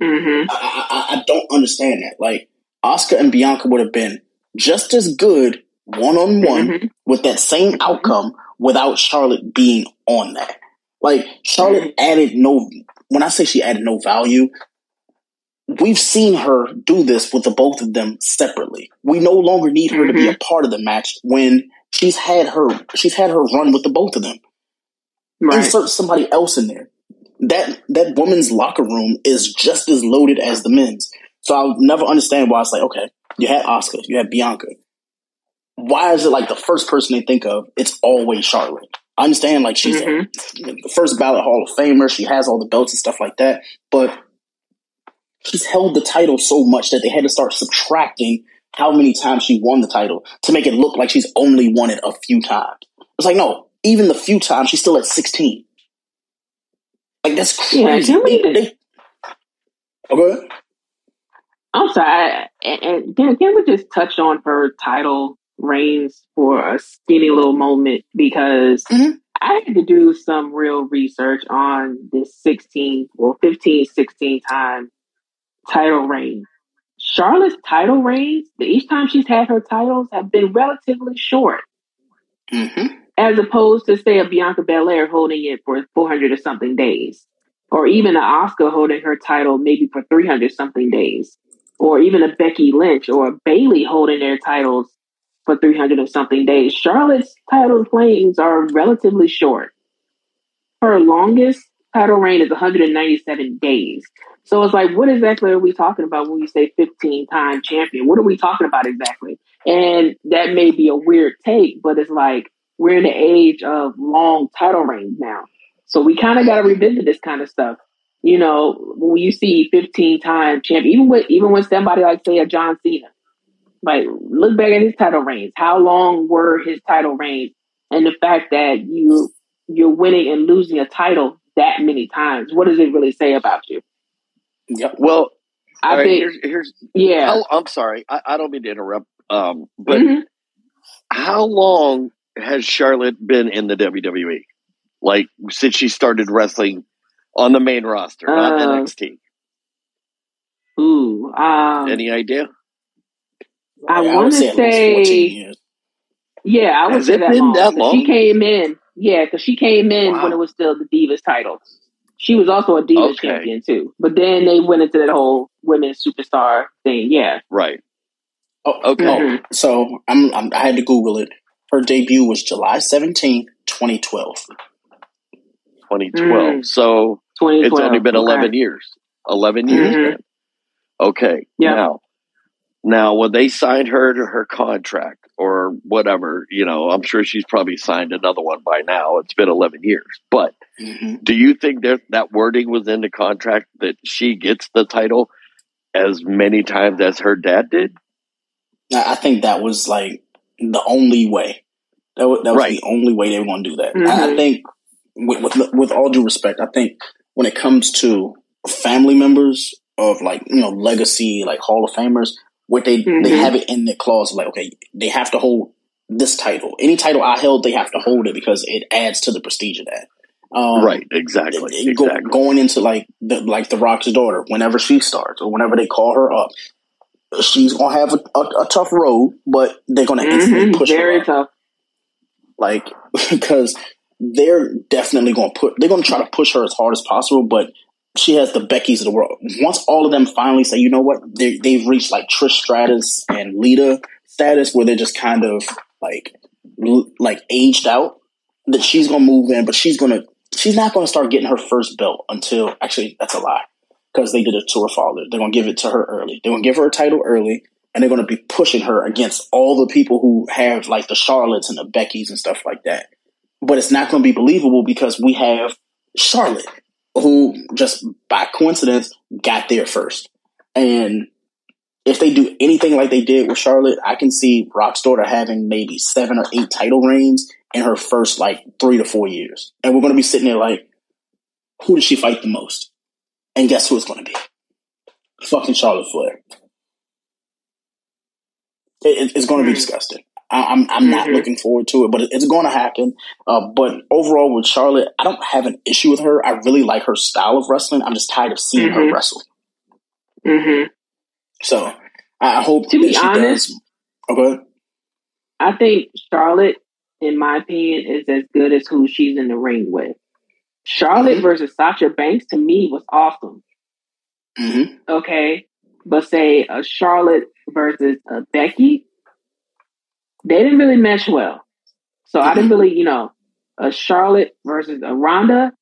Mm-hmm. I, I, I don't understand that. Like Asuka and Bianca would have been just as good one on one with that same outcome without Charlotte being on that. Like Charlotte mm-hmm. added no. When I say she added no value, we've seen her do this with the both of them separately. We no longer need her to be a mm-hmm. part of the match when she's had her she's had her run with the both of them. Right. Insert somebody else in there. That that woman's locker room is just as loaded as the men's. So I'll never understand why it's like, okay, you had Asuka, you had Bianca. Why is it like the first person they think of? It's always Charlotte. I understand, like she's a, the first ballot Hall of Famer. She has all the belts and stuff like that, but she's held the title so much that they had to start subtracting how many times she won the title to make it look like she's only won it a few times. It's like, no, even the few times she's still at 16. Like, that's crazy. we- They- they- oh. I'm sorry. And, and can, can we just touch on her title reigns for a skinny little moment? Because Mhm. I had to do some real research on this 16, well, 15, 16 time title reign. Charlotte's title reigns, each time she's had her titles, have been relatively short, Mm-hmm. As opposed to, say, a Bianca Belair holding it for 400 or something days, or even an Asuka holding her title maybe for 300 something days, or even a Becky Lynch or a Bayley holding their titles for 300 or something days. Charlotte's title reigns are relatively short. Her longest title reign is 197 days. So it's like, what exactly are we talking about when we say 15 time champion? What are we talking about exactly? And that may be a weird take, but it's like we're in the age of long title reigns now. So we kind of got to revisit this kind of stuff. You know, when you see 15 time champion, even with even when somebody like say a John Cena, like look back at his title reigns. How long were his title reigns? And the fact that you you're winning and losing a title that many times, what does it really say about you? Yeah. Well, I all right, think, here's, here's yeah. how, I'm sorry. I, I don't mean to interrupt. Um, but Mhm. how long has Charlotte been in the WWE? Like since she started wrestling on the main roster, not Uh, NXT. Ooh, um, Any idea? I would wanna say at least 14 years. Yeah, I would Has say it that been long. that 'cause long? She came in, yeah, because she came in Wow. when it was still the Divas title. She was also a Divas Okay. champion too, but then they went into that whole women's superstar thing. Yeah, Right. Oh, Okay. oh, Mhm. so I'm, I'm, I had to Google it. Her debut was July 17, 2012. 2012. Mm. So twenty. it's only been 11 years. 11 years Mhm. Okay. Yeah. Now, now when they signed her to her contract or whatever, you know, I'm sure she's probably signed another one by now. It's been 11 years. But hmm do you think that that wording was in the contract that she gets the title as many times as her dad did? I I think that was like the only way. That was, that was Right. the only way they were going to do that. I, I think, with, with with all due respect, I think when it comes to family members of like you know legacy like Hall of Famers, what they they Mhm. have it in the clause like okay they have to hold this title. Any title I held, they have to hold it because it adds to the prestige of that. Um, right. Exactly. it- go- Exactly. going into like the like the Rock's daughter, whenever she starts or whenever they call her up, she's gonna have a, a, a tough road, but they're gonna instantly Mhm. push very her tough. Like because they're definitely gonna put they're gonna try to push her as hard as possible, but she has the Becky's of the world. Once all of them finally say, you know what, they they've reached like Trish Stratus and Lita status where they're just kind of like like aged out. That she's gonna move in, but she's gonna she's not gonna start getting her first belt until actually that's a lie because they did it to her father. They're gonna give it to her early. They're gonna give her a title early, and they're gonna be pushing her against all the people who have like the Charlottes and the Beckys and stuff like that. But it's not gonna be believable because we have Charlotte, who just by coincidence got there first, and if they do anything like they did with Charlotte, I can see Rock's daughter having maybe seven or eight title reigns in her first like three to four years. And we're going to be sitting there like, who does she fight the most? And guess who it's going to be? Fucking Charlotte Flair. It, it's going to be hmm. disgusting. I, am I'm, I'm not mm-hmm. looking forward to it, but it's going to happen. Uh, but overall, with Charlotte, I don't have an issue with her. I really like her style of wrestling. I'm just tired of seeing mm-hmm. her wrestle. Mm-hmm. So I hope to be honest. Okay. I think Charlotte, in my opinion, is as good as who she's in the ring with. Charlotte mm-hmm. versus Sasha Banks to me was awesome. Mm-hmm. Okay, but say a Charlotte versus a Becky, they didn't really mesh well. So I didn't mm-hmm. really, you know, a Charlotte versus a Ronda,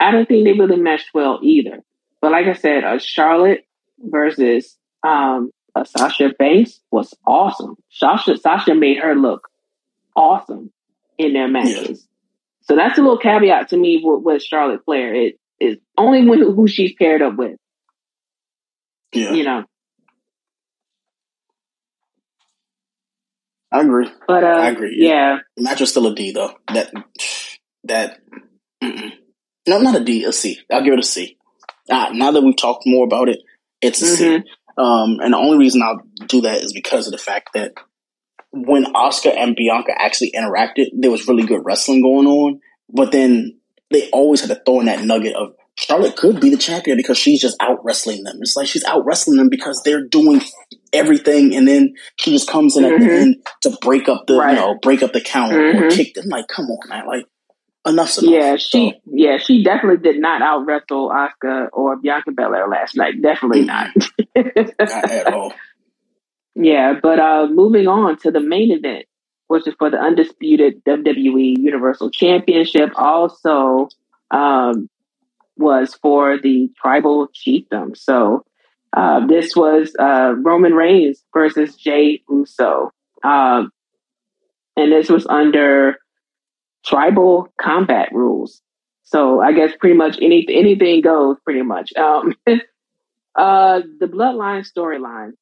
I don't think they really meshed well either. But like I said, a Charlotte versus um, a Sasha Banks was awesome. Sasha Sasha made her look awesome in their matches. Yeah. So that's a little caveat to me with, with Charlotte Flair. It is only when who she's paired up with. Yeah. You know. I agree. But uh, I agree. Yeah. The match was still a D though. That that mm-mm. no, not a D, a C. I'll give it a C. Uh, now that we've talked more about it, it's a mm-hmm. C. Um, and the only reason I'll do that is because of the fact that when Asuka and Bianca actually interacted, there was really good wrestling going on. But then they always had to throw in that nugget of Charlotte could be the champion because she's just out wrestling them. It's like she's out wrestling them because they're doing everything, and then she just comes in mm-hmm. at the mm-hmm. end to break up the right. you know break up the count mm-hmm. or kick them. Like, come on, man! Like, enough's enough. Yeah, she so. yeah she definitely did not out wrestle Asuka or Bianca Belair last night. Definitely mm-hmm. not. not at all. Yeah, but uh, moving on to the main event, which is for the undisputed WWE Universal Championship. Also, um, was for the tribal chiefdom. So uh, this was uh, Roman Reigns versus Jey Uso. Um, and this was under tribal combat rules. So I guess pretty much any, anything goes pretty much. Um, uh, the bloodline storyline.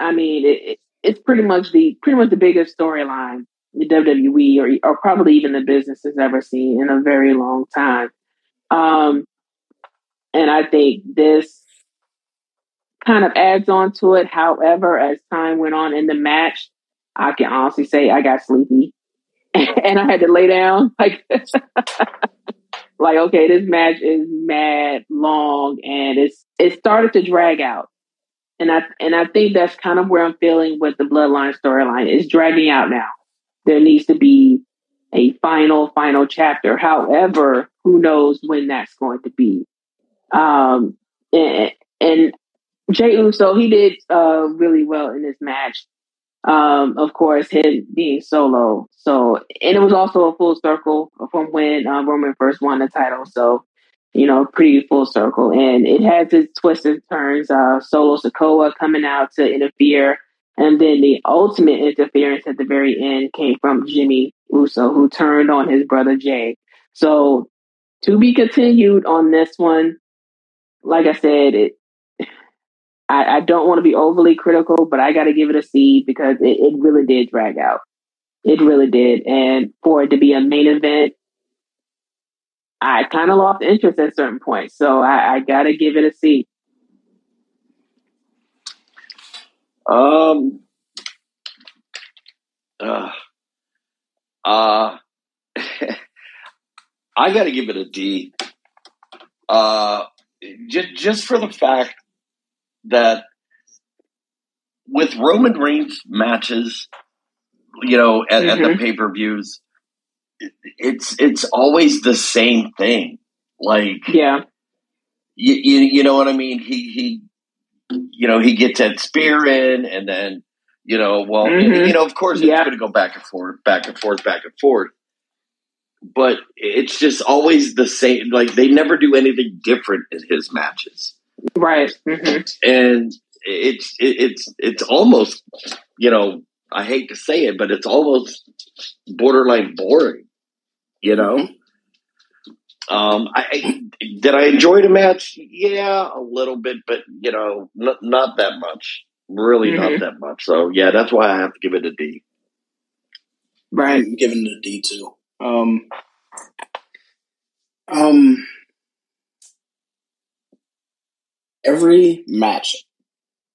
I mean, it, it's pretty much the pretty much the biggest storyline the WWE or, or probably even the business has ever seen in a very long time. Um, and I think this kind of adds on to it. However, as time went on in the match, I can honestly say I got sleepy and I had to lay down. Like, like okay, this match is mad long and it's it started to drag out. And I and I think that's kind of where I'm feeling with the bloodline storyline. It's dragging out now. There needs to be a final, final chapter. However, who knows when that's going to be. Um, and, and Jey Uso, he did uh, really well in this match. Um, of course, him being solo. So, and it was also a full circle from when uh, Roman first won the title. So, you know, pretty full circle. And it had its twists and turns. Uh, Solo Sikoa coming out to interfere. And then the ultimate interference at the very end came from Jimmy Uso, who turned on his brother Jey. So, to be continued on this one like I said, it. I, I don't want to be overly critical, but I got to give it a C because it, it really did drag out. It really did, and for it to be a main event, I kind of lost interest at certain points. So I, I got to give it a C. Um. Uh, uh I got to give it a D. Uh, just just for the fact that with Roman Reigns matches, you know, at, mm-hmm. at the mm-hmm. pay per views, it's it's always the same thing. Like, yeah, you, you, you know what I mean? He he, you know, he gets that spear in, and then you know, well, mm-hmm. you know, of course, it's yeah. going to go back and forth, back and forth, back and forth but it's just always the same. Like they never do anything different in his matches, right? Mm-hmm. And it's it's it's almost you know I hate to say it, but it's almost borderline boring. You know, um, I, I did I enjoy the match? Yeah, a little bit, but you know, not not that much. Really Mhm. not that much. So yeah, that's why I have to give it a D. Right. I'm giving it a D too. Um, um, every match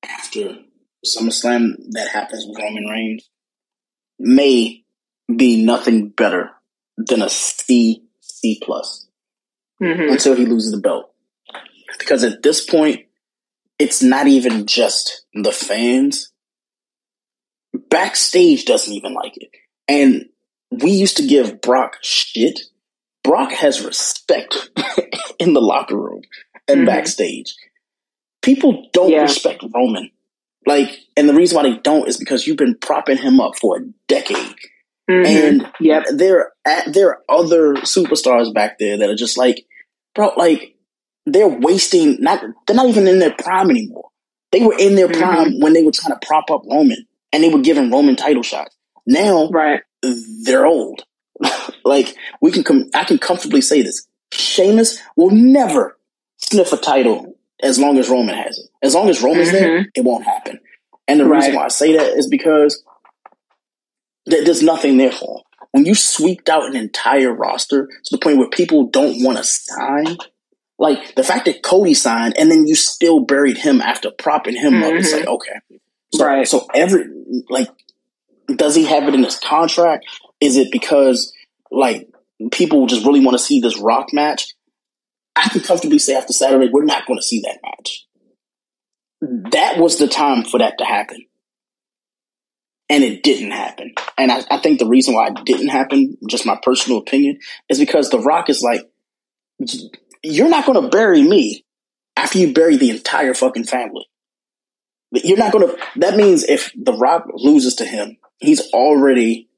after SummerSlam that happens with Roman Reigns may be nothing better than a C C plus hmm until he loses the belt. Because at this point, it's not even just the fans. Backstage doesn't even like it. And we used to give Brock shit. Brock has respect in the locker room and Mhm. backstage. People don't Yeah. respect Roman. Like, and the reason why they don't is because you've been propping him up for a decade. Hmm And yeah, there, are- there are other superstars back there that are just like, bro, like they're wasting. Not they're not even in their prime anymore. They were in their prime when they were trying to prop up Roman, and they were giving Roman title shots. Now Right. they're old. like we can, com- I can comfortably say this: Sheamus will never sniff a title as long as Roman has it. As long as Roman's there, it won't happen. And the reason why I say that is because there's nothing there for him. When you sweeped out an entire roster to the point where people don't want to sign, like the fact that Cody signed and then you still buried him after propping him up, it's like mm-hmm. okay, so, Right. So every like, does he have it in his contract? Is it because like people just really want to see this Rock match? I can comfortably say after Saturday we're not going to see that match. That was the time for that to happen and it didn't happen. And I, I think the reason why it didn't happen, just my personal opinion, is because The Rock is like, you're not going to bury me after you bury the entire fucking family. You're not going to. That means if The Rock loses to him, he's already,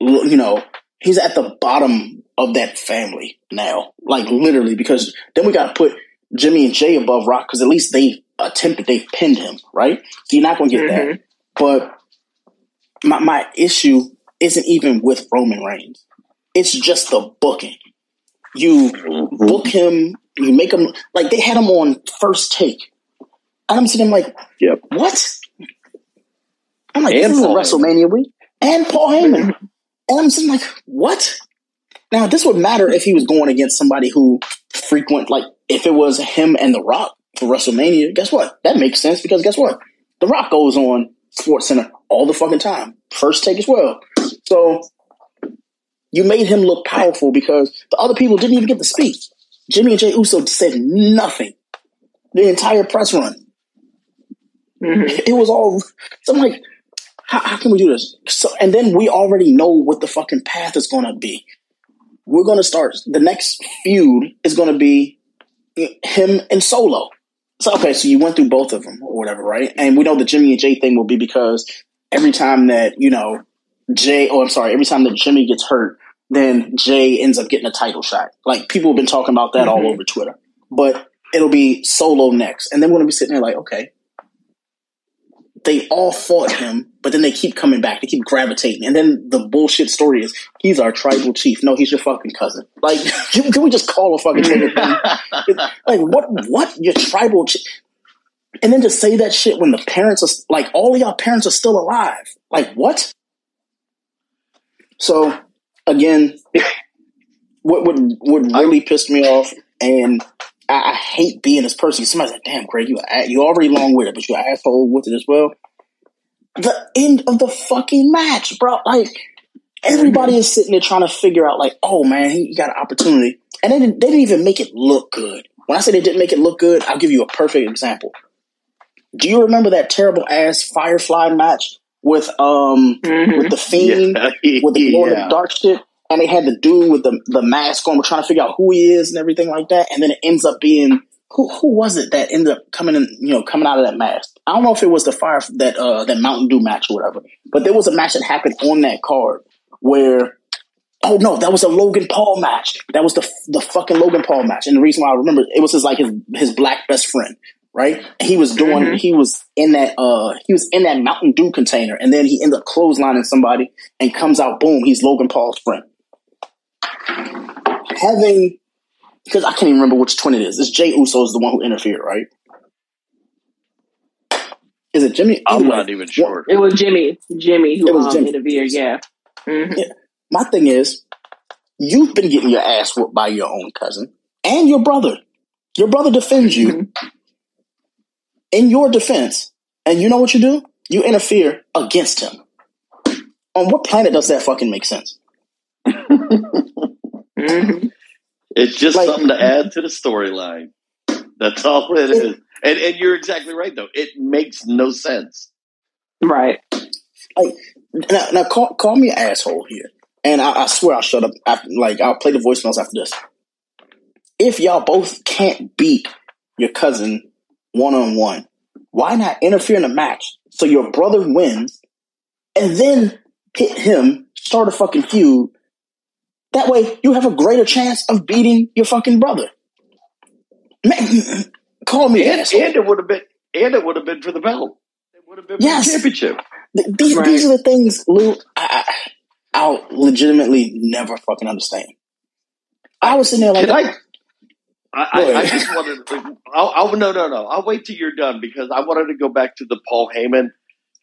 you know, he's at the bottom of that family now, like literally. Because then we got to put Jimmy and Jey above Rock because at least they attempted, they pinned him, right? So you're not going to get that. Mm-hmm. But my my issue isn't even with Roman Reigns. It's just the booking. You book him, you make him like they had him on first take. And I'm sitting like, Yep. what? I'm like, And this is Paul WrestleMania week. And Paul Heyman. Mm-hmm. And I'm sitting like, what? Now this would matter if he was going against somebody who frequent like if it was him and The Rock for WrestleMania, guess what? That makes sense because guess what? The Rock goes on Sports Center all the fucking time. First take as well. So you made him look powerful because the other people didn't even get to speak. Jimmy and Jey Uso said nothing. The entire press run. hmm It was all so I'm like, how, how can we do this? So and then we already know what the fucking path is gonna be. We're gonna start the next feud is gonna be him and Solo. So okay, so you went through both of them or whatever, right? And we know the Jimmy and Jey thing will be because every time that you know Jey, oh I'm sorry, every time that Jimmy gets hurt, then Jay ends up getting a title shot. Like people have been talking about that all Mhm. over Twitter, but it'll be Solo next, and then we're gonna be sitting there like, okay, they all fought him, but then they keep coming back. They keep gravitating. And then the bullshit story is he's our tribal chief. No, he's your fucking cousin. Like, can, can we just call a fucking thing? Like, what? What? Your tribal chief? And then to say that shit when the parents are like, all of y'all parents are still alive. Like, what? So, again, what would what really pissed me off, and I, I hate being this person. Somebody's like, "Damn, Greg, you you already long with it, but you an asshole with it as well." The end of the fucking match, bro. Like everybody is sitting there trying to figure out, like, "Oh man, he, got an opportunity," and they didn't, they didn't even make it look good. When I say they didn't make it look good, I'll give you a perfect example. Do you remember that terrible ass Firefly match with um hmm with the fiend? yeah. with the glow in the dark shit. And they had the dude with the, the mask on, we're trying to figure out who he is and everything like that. And then it ends up being who who was it that ended up coming in, you know, coming out of that mask? I don't know if it was the fire that uh that Mountain Dew match or whatever, but there was a match that happened on that card where oh no, that was a Logan Paul match. That was the the fucking Logan Paul match. And the reason why I remember it was his like his his black best friend, right? He was doing Mhm. he was in that uh he was in that Mountain Dew container, and then he ended up clotheslining somebody and comes out boom, he's Logan Paul's friend. Having because I can't even remember which twin it is. This Jey Uso is the one who interfered, right? Is it Jimmy? I'm Either way. not even sure. It was Jimmy. Jimmy who It was um, Jimmy. interviewed. Yeah. Mhm. Yeah. My thing is, you've been getting your ass whooped by your own cousin and your brother. Your brother defends you Mhm. in your defense, and you know what you do? You interfere against him. On what planet does that fucking make sense? Mhm. It's just Like- something to add to the storyline. That's all it is. And and you're exactly right though. It makes no sense. Right. Like now, now call call me an asshole here, and I, I swear I'll shut up. After, like I'll play the voicemails after this. If y'all both can't beat your cousin one on one, why not interfere in a match so your brother wins, and then hit him, start a fucking feud. That way, you have a greater chance of beating your fucking brother. Man, call me And, asshole. and it would have been and it would have been for the belt. It would have been for the championship. Th- These, Right. these are the things, Lou, I, I, I'll legitimately never fucking understand. I was sitting there like, Can I? I, I, I just wanted. To, I'll, I'll, no, no, no. I'll wait till you're done because I wanted to go back to the Paul Heyman,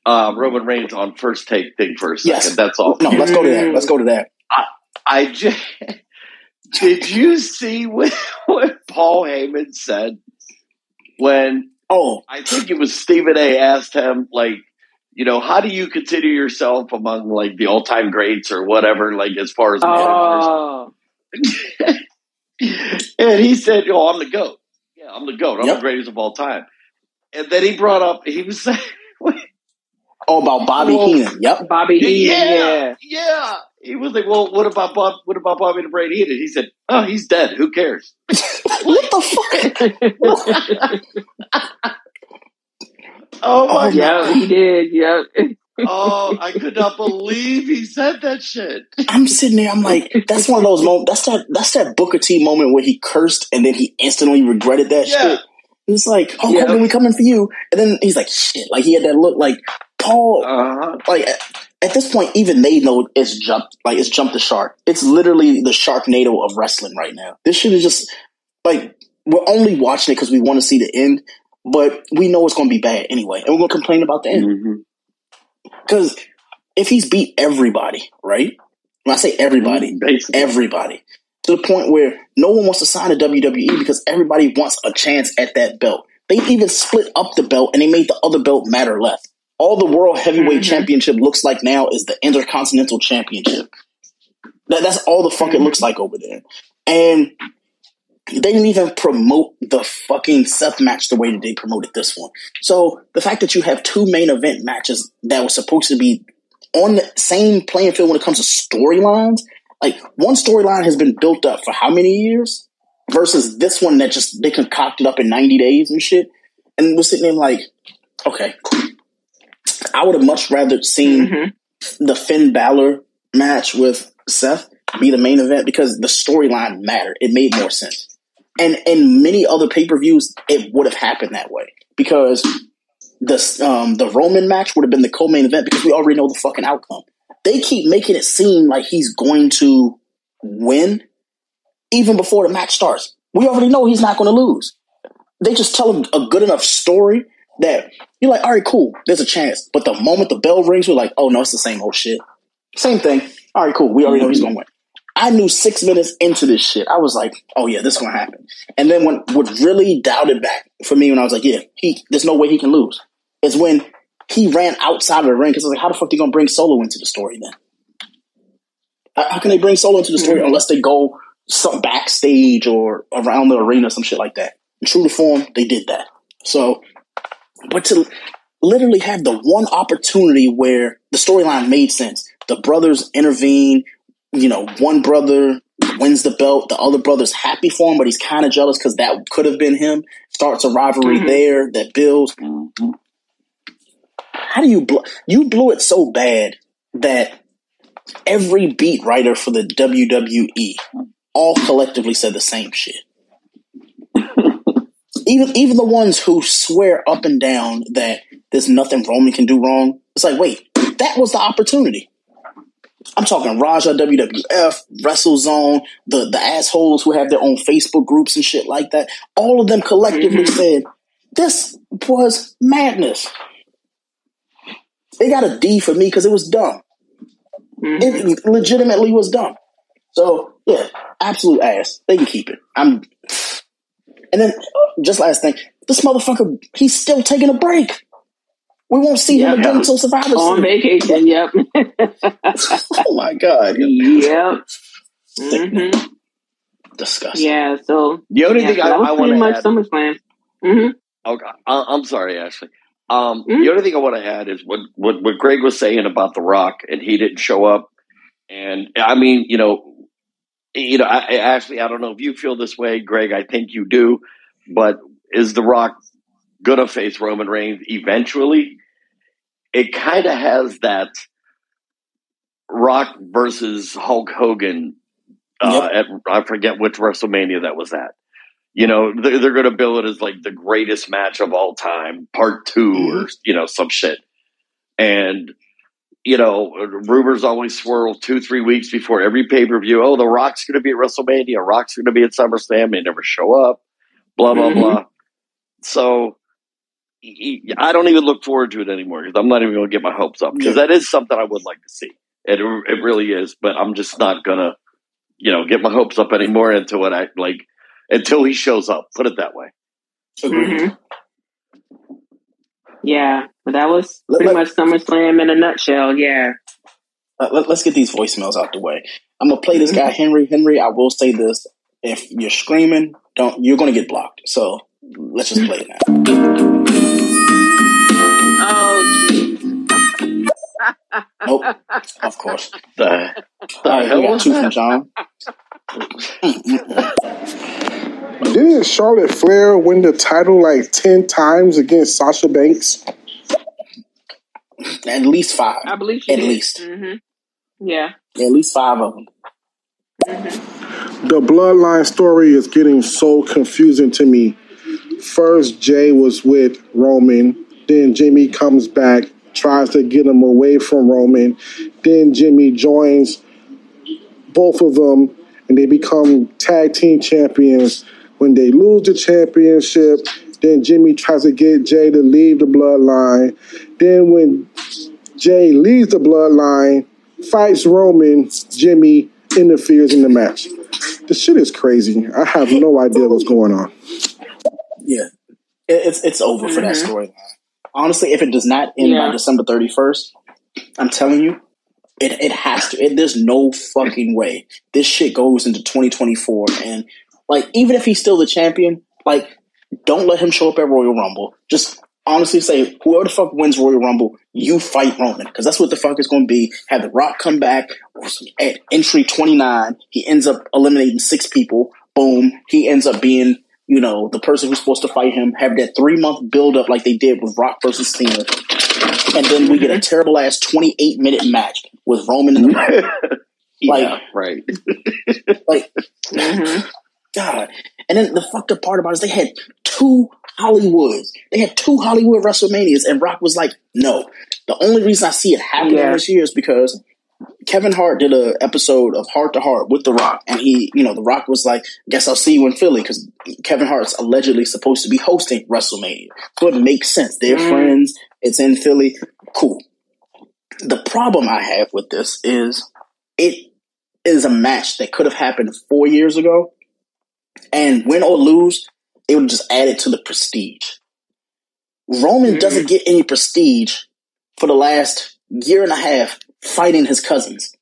uh, Roman Reigns on first take thing for a second. Yes. That's all. no, let's go to that. Let's go to that. I just did you see what, what Paul Heyman said when Oh, I think it was Stephen A. asked him like, you know, how do you consider yourself among like the all time greats or whatever, like as far as managers? Oh. and he said, "Oh, I'm the goat. Yeah, I'm the goat. I'm Yep. the greatest of all time." And then he brought up, he was saying, oh, about Bobby Well, Heenan. Yep. Bobby Heenan. yeah, Yeah. yeah. He was like, "Well, what about Bob? What about Bobby the Brain Heenan?" He said, "Oh, he's dead. Who cares?" what the fuck? Oh my Oh, god! yeah, he did. Yeah. Oh, I could not believe he said that shit. I'm sitting there. I'm like, that's one of those moments. That's that. That's that Booker T moment where he cursed and then he instantly regretted that Yeah. shit. It's like, oh, Yeah. Hogan, we coming for you. And then he's like, shit. Like he had that look. Like Paul. Uh-huh. like at, this point, even they know it's jumped. Like it's jumped the shark. It's literally the Sharknado of wrestling right now. This shit is just like we're only watching it because we want to see the end, but we know it's going to be bad anyway, and we're going to complain about the end mm-hmm. because if he's beat everybody, right? When I say everybody, mm-hmm, Basically. everybody to the point where no one wants to sign to WWE because everybody wants a chance at that belt. They even split up the belt and they made the other belt matter less. All the World Heavyweight Mhm. Championship looks like now is the Intercontinental Championship. That, that's all the fuck it looks like over there. And they didn't even promote the fucking Seth match the way that they promoted this one. So the fact that you have two main event matches that were supposed to be on the same playing field when it comes to storylines, like one storyline has been built up for how many years versus this one that just they concocted up in 90 days and shit. And we're sitting there like, okay, cool. I would have much rather seen Mhm. the Finn Balor match with Seth be the main event because the storyline mattered. It made more sense. And in many other pay per views, it would have happened that way because the um, the Roman match would have been the co main event because we already know the fucking outcome. They keep making it seem like he's going to win even before the match starts. We already know he's not going to lose. They just tell him a good enough story that you're like, all right, cool, there's a chance. But the moment the bell rings, we're like, oh no, it's the same old shit. Same thing. All right, cool. We already know he's to win. I knew six minutes into this shit, I was like, oh yeah, this to happen. And then when what really doubted back for me when I was like, yeah, he, there's no way he can lose, is when he ran outside of the ring because I was like, how the fuck are they going to bring Solo into the story then? How can they bring Solo into the story Mhm. unless they go some backstage or around the arena, some shit like that? In true to form, they did that. So, but to literally have the one opportunity where the storyline made sense, the brothers intervene. You know, one brother wins the belt, the other brother's happy for him, but he's kind of jealous because that could have been him. Starts a rivalry Mhm. there that builds. Mhm. How do you blow? You blew it so bad that every beat writer for the WWE all collectively said the same shit. Even even the ones who swear up and down that there's nothing Roman can do wrong. It's like, wait, that was the opportunity. I'm talking Raja, WWF, WrestleZone, the the assholes who have their own Facebook groups and shit like that. All of them collectively Mhm. said this was madness. They got a D for me because it was dumb. Mm-hmm. It legitimately was dumb. So yeah, absolute ass. They can keep it. I'm. And then just last thing, this motherfucker, he's still taking a break. We won't see yep. him again until Survivor On vacation, yep. oh my god. Yep. Mm-hmm. Disgusting. Yeah. So the only yeah, thing so I, I want to much add, SummerSlam. Mm-hmm. Okay, I, I'm sorry, Ashley. Um, mm-hmm. The only thing I want to add is what, what what Greg was saying about The Rock, and he didn't show up. And I mean, you know, you know, I, Ashley, I don't know if you feel this way, Greg. I think you do. But is The Rock gonna face Roman Reigns eventually? It kind of has that Rock versus Hulk Hogan. Uh, yep. at, I forget which WrestleMania that was at. You know, they're, they're going to bill it as like the greatest match of all time, part 2 mm-hmm. or you know some shit. And you know, rumors always swirl two, three weeks before every pay per view. Oh, The Rock's going to be at WrestleMania. Rock's going to be at SummerSlam. They never show up. Blah blah mm-hmm. blah. So I don't even look forward to it anymore because I'm not even going to get my hopes up because yeah. that is something I would like to see. It it really is, but I'm just not gonna, you know, get my hopes up anymore until it I like until he shows up. Put it that way. Mm-hmm. Yeah, but that was pretty let, much SummerSlam in a nutshell. Yeah. Uh, let, us get these voicemails out the way. I'm gonna play this guy Henry. Henry, I will say this: if you're screaming, don't you're gonna get blocked. So let's just play it now. Oh, nope. Of course. The, the hell? We got two from John. Didn't Charlotte Flair win the title like 10 times against Sasha Banks? At least five. I believe At did. least. Mm-hmm. Yeah. At least five of them. Mm-hmm. The bloodline story is getting so confusing to me. First, Jey was with Roman. Then Jimmy comes back, tries to get him away from Roman. Then Jimmy joins both of them, and they become tag team champions. When they lose the championship, then Jimmy tries to get Jey to leave the bloodline. Then when Jey leaves the bloodline, fights Roman, Jimmy interferes in the match. The shit is crazy. I have no idea what's going on. Yeah, it's it's over mm-hmm. for that mm-hmm. storyline. Honestly, if it does not end yeah. by December thirty first, I'm telling you, it it has to. It, there's no fucking way this shit goes into 2024 and like, even if he's still the champion, like, don't let him show up at Royal Rumble. Just honestly say, whoever the fuck wins Royal Rumble, you fight Roman. Because that's what the fuck is going to be. Have The Rock come back at entry 29. He ends up eliminating six people. Boom. He ends up being, you know, the person who's supposed to fight him. Have that three month build up like they did with Rock versus Cena. And then we get a terrible ass 28 minute match with Roman in the Like, yeah, right. like, mm-hmm. God. And then the fucked up part about it is they had two Hollywoods. They had two Hollywood WrestleManias, and Rock was like, no. The only reason I see it happening yeah. this year is because Kevin Hart did an episode of Heart to Heart with The Rock, and he, you know, The Rock was like, "Guess I'll see you in Philly," because Kevin Hart's allegedly supposed to be hosting WrestleMania, so it makes sense. They're mm. friends. It's in Philly. Cool. The problem I have with this is it is a match that could have happened four years ago, and win or lose, it would just add it to the prestige. Roman mm-hmm. doesn't get any prestige for the last year and a half fighting his cousins,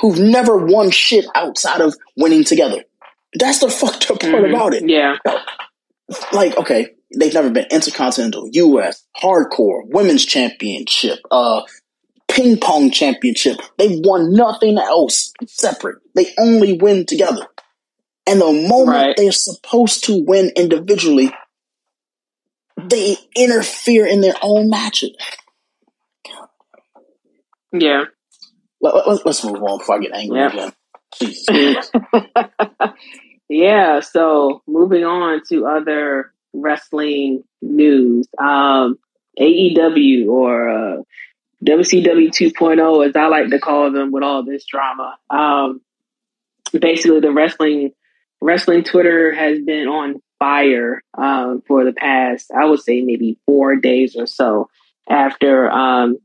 who've never won shit outside of winning together. That's the fucked up part mm-hmm. about it. Yeah. Like, okay, they've never been intercontinental, US, hardcore, women's championship, uh, ping pong championship. They've won nothing else separate. They only win together. And the moment right. they're supposed to win individually, they interfere in their own matches. Yeah. Let, us let, move on before I get angry yep. again. yeah, so moving on to other wrestling news. Um, AEW or uh, WCW 2.0, as I like to call them, with all this drama. Um, basically, the wrestling wrestling Twitter has been on fire um, for the past, I would say, maybe four days or so after um,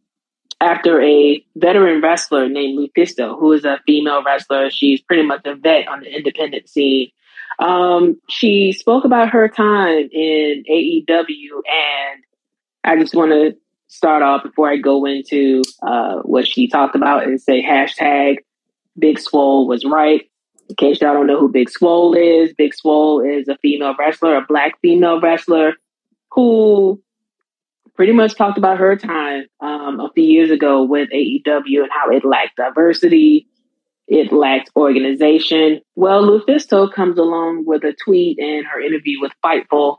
after a veteran wrestler named Lufisto, who is a female wrestler. She's pretty much a vet on the independent scene. Um, she spoke about her time in AEW, and I just want to start off before I go into uh, what she talked about and say hashtag Big Swole was right. In case y'all don't know who Big Swole is, Big Swole is a female wrestler, a black female wrestler who pretty much talked about her time um, a few years ago with AEW and how it lacked diversity, it lacked organization. Well, Lufisto comes along with a tweet and her interview with Fightful,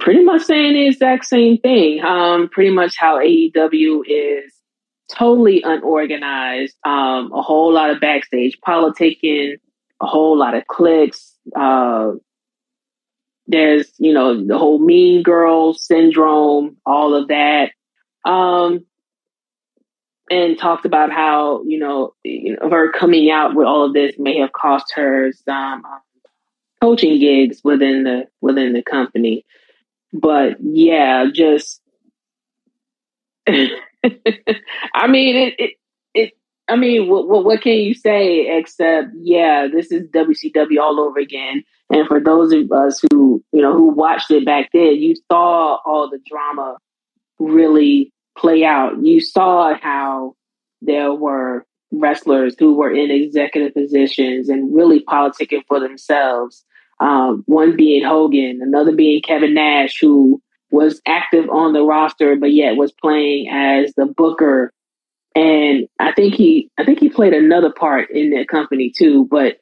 pretty much saying the exact same thing. Um, pretty much how AEW is totally unorganized, um, a whole lot of backstage politicking, a whole lot of clicks. Uh, there's, you know, the whole mean girl syndrome, all of that. Um, and talked about how, you know, you know, her coming out with all of this may have cost her some um, coaching gigs within the within the company. But yeah, just I mean, it, it, it, I mean, what, what, what can you say except, yeah, this is WCW all over again. And for those of us who, you know, who watched it back then, you saw all the drama really play out. You saw how there were wrestlers who were in executive positions and really politicking for themselves. Um, one being Hogan, another being Kevin Nash, who was active on the roster, but yet was playing as the booker. And I think he, I think he played another part in that company too. But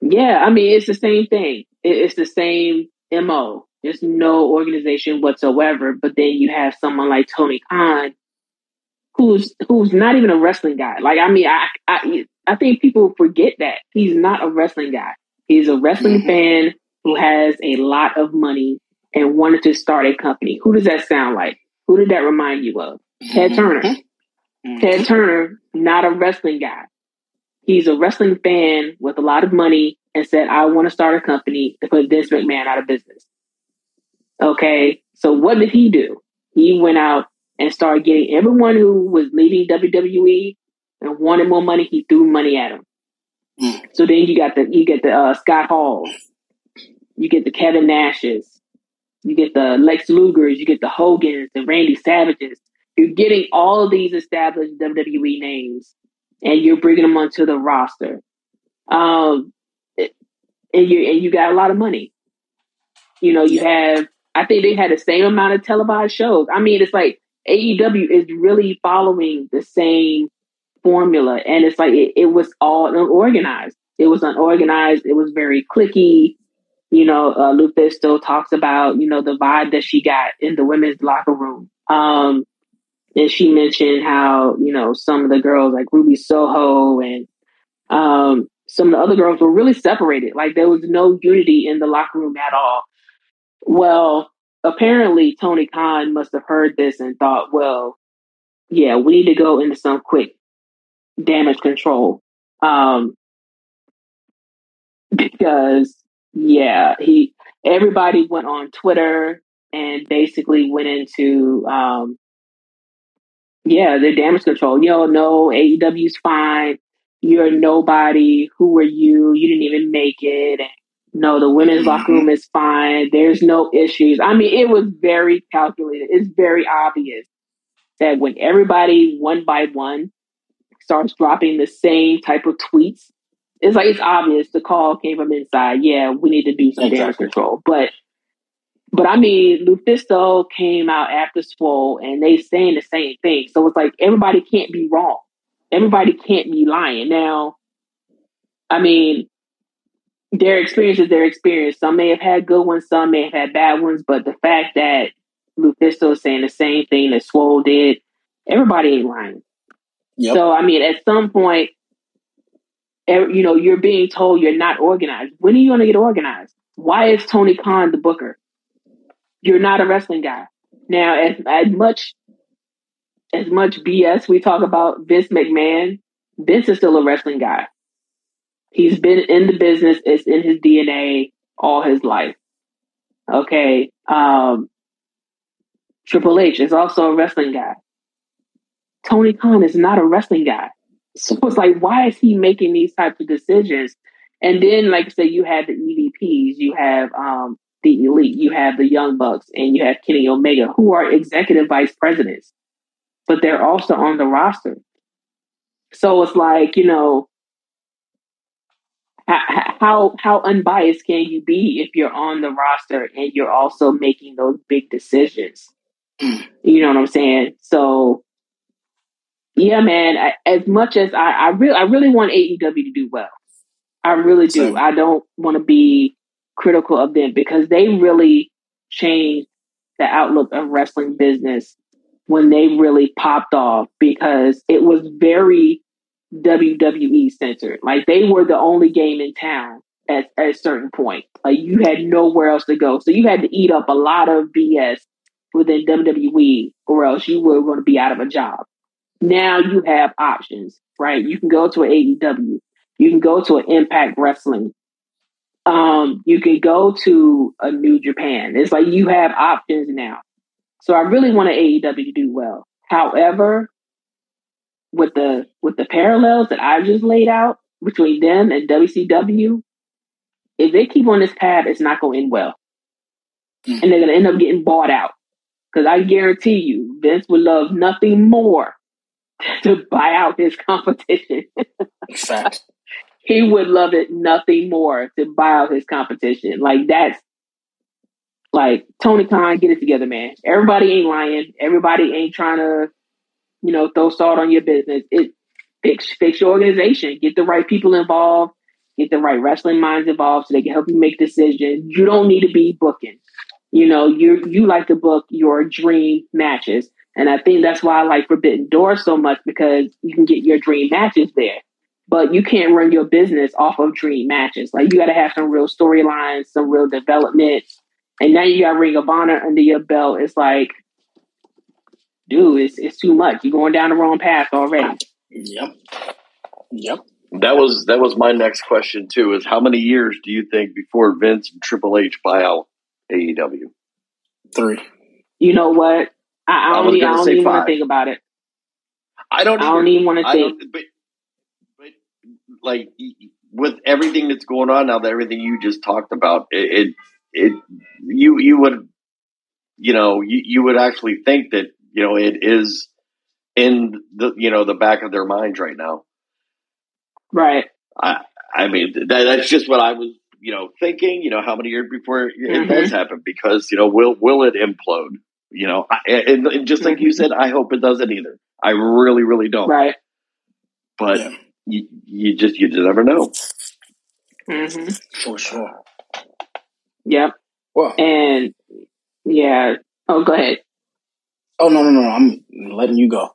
yeah, I mean, it's the same thing. It's the same mo. There's no organization whatsoever. But then you have someone like Tony Khan, who's who's not even a wrestling guy. Like, I mean, I I, I think people forget that he's not a wrestling guy. He's a wrestling mm-hmm. fan who has a lot of money and wanted to start a company. Who does that sound like? Who did that remind you of? Ted Turner. Mm-hmm. Ted Turner, not a wrestling guy. He's a wrestling fan with a lot of money and said, I want to start a company to put Vince McMahon out of business. Okay. So what did he do? He went out and started getting everyone who was leaving WWE and wanted more money. He threw money at them. Mm. So then you got the, you get the uh, Scott Hall, you get the Kevin Nashes, you get the Lex Lugers, you get the Hogans, the Randy Savages. You're getting all of these established WWE names, and you're bringing them onto the roster. Um, and you and you got a lot of money. You know, you have. I think they had the same amount of televised shows. I mean, it's like AEW is really following the same formula, and it's like it, it was all unorganized. It was unorganized. It was very clicky you know, uh, Lufisto talks about, you know, the vibe that she got in the women's locker room. Um, and she mentioned how, you know, some of the girls like Ruby Soho and, um, some of the other girls were really separated. Like there was no unity in the locker room at all. Well, apparently Tony Khan must have heard this and thought, well, yeah, we need to go into some quick damage control. Um, because yeah, he everybody went on Twitter and basically went into um yeah, the damage control. Yo, no, AEW's fine. You're nobody. Who are you? You didn't even make it. No, the women's mm-hmm. locker room is fine. There's no issues. I mean, it was very calculated. It's very obvious that when everybody one by one starts dropping the same type of tweets it's like it's obvious the call came from inside. Yeah, we need to do some exactly. damage control. But but I mean, Lufisto came out after Swole and they saying the same thing. So it's like everybody can't be wrong. Everybody can't be lying. Now, I mean, their experience is their experience. Some may have had good ones, some may have had bad ones, but the fact that Lufisto is saying the same thing that Swole did, everybody ain't lying. Yep. So I mean, at some point, you know, you're being told you're not organized. When are you going to get organized? Why is Tony Khan the booker? You're not a wrestling guy. Now, as, as much as much BS we talk about Vince McMahon, Vince is still a wrestling guy. He's been in the business. It's in his DNA all his life. Okay. Um, Triple H is also a wrestling guy. Tony Khan is not a wrestling guy. So it's like, why is he making these types of decisions? And then, like I said, you have the EVPs, you have um, the elite, you have the Young Bucks, and you have Kenny Omega, who are executive vice presidents, but they're also on the roster. So it's like, you know, how how unbiased can you be if you're on the roster and you're also making those big decisions? Mm. You know what I'm saying? So, yeah, man. I, as much as I, I really, I really want AEW to do well. I really do. Same. I don't want to be critical of them because they really changed the outlook of wrestling business when they really popped off because it was very WWE centered. Like they were the only game in town at, at a certain point. Like you had nowhere else to go. So you had to eat up a lot of BS within WWE or else you were going to be out of a job. Now you have options, right? You can go to an AEW. You can go to an Impact Wrestling. Um, you can go to a New Japan. It's like you have options now. So I really want an AEW to do well. However, with the with the parallels that I just laid out between them and WCW, if they keep on this path, it's not going to end well, mm. and they're going to end up getting bought out. Because I guarantee you, Vince would love nothing more to buy out his competition. Fact. He would love it nothing more to buy out his competition. Like that's like Tony Khan, get it together, man. Everybody ain't lying. Everybody ain't trying to you know, throw salt on your business. It fix fix your organization. Get the right people involved. Get the right wrestling minds involved so they can help you make decisions. You don't need to be booking. You know, you you like to book your dream matches. And I think that's why I like Forbidden Door so much because you can get your dream matches there. But you can't run your business off of dream matches. Like you gotta have some real storylines, some real development. And now you got Ring of Honor under your belt. It's like dude, it's it's too much. You're going down the wrong path already. Yep. Yep. That was that was my next question too. Is how many years do you think before Vince and Triple H buy out AEW? Three. You know what? I, I don't, I don't even want to think about it. I don't. I don't even want to think. But, but like with everything that's going on now, that everything you just talked about, it, it, it you you would you know you, you would actually think that you know, it is in the you know the back of their minds right now. Right. I I mean that, that's just what I was you know thinking. You know, how many years before it mm-hmm. does happen? Because you know, will will it implode? You know, I, and, and, just like mm-hmm. you said, I hope it doesn't either. I really, really don't. Right. But yeah. You, you just you just never know. Mm-hmm. For sure. Yep. Well, and yeah. Oh, go ahead. Oh no no no! I'm letting you go.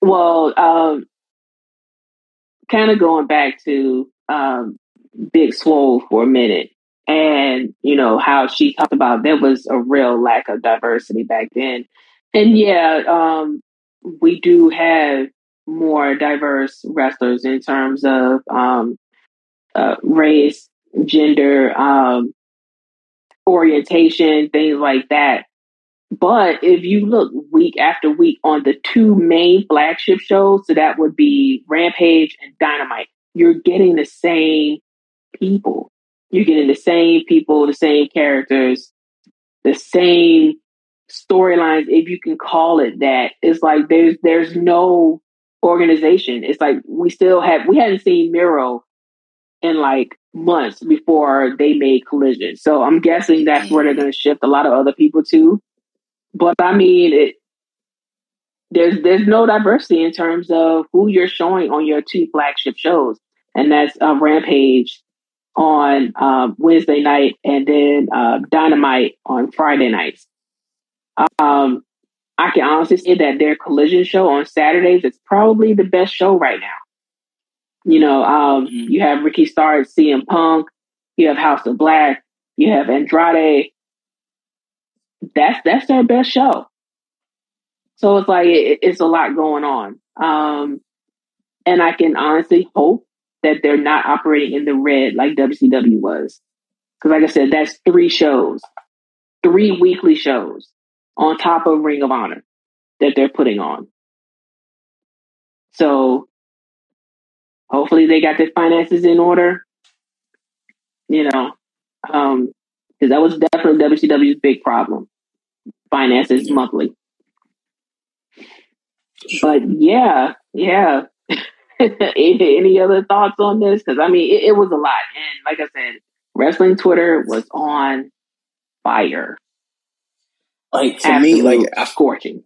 Well, um, kind of going back to um, Big Swole for a minute, and you know how she talked about there was a real lack of diversity back then, and yeah, um, we do have more diverse wrestlers in terms of um, uh, race, gender, um, orientation, things like that. But if you look week after week on the two main flagship shows, so that would be Rampage and Dynamite, you're getting the same people. You're getting the same people, the same characters, the same storylines, if you can call it that. It's like there's there's no organization. It's like we still have we hadn't seen Miro in like months before they made collision. So I'm guessing that's where they're gonna shift a lot of other people to. But I mean, it, there's there's no diversity in terms of who you're showing on your two flagship shows, and that's uh, Rampage on um, Wednesday night and then uh, Dynamite on Friday nights. Um, I can honestly say that their collision show on Saturdays is probably the best show right now. You know, um, mm-hmm. you have Ricky Starr, CM Punk, you have House of Black, you have Andrade, that's that's their best show. So it's like it, it's a lot going on, um, and I can honestly hope that they're not operating in the red like WCW was, because like I said, that's three shows, three weekly shows on top of Ring of Honor. that they're putting on. So hopefully they got their finances in order. You know, um, because that was definitely WCW's big problem. Finances monthly. But yeah, yeah. any, other thoughts on this? Because I mean, it, it was a lot, and like I said, wrestling Twitter was on fire. Like for Absolute me, like I scorching.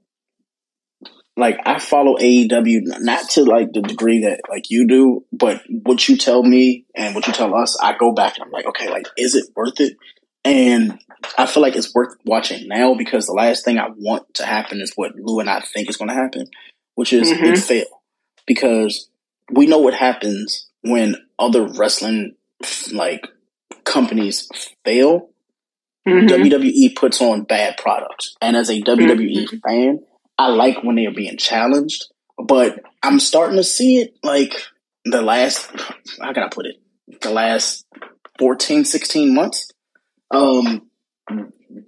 Like I follow AEW not to like the degree that like you do, but what you tell me and what you tell us, I go back and I'm like, okay, like is it worth it? And I feel like it's worth watching now because the last thing I want to happen is what Lou and I think is going to happen, which is mm-hmm. fail. Because we know what happens when other wrestling like companies fail. Mm-hmm. WWE puts on bad products, and as a WWE mm-hmm. fan, I like when they are being challenged. But I'm starting to see it like the last. How can I put it? The last 14, 16 months. Um,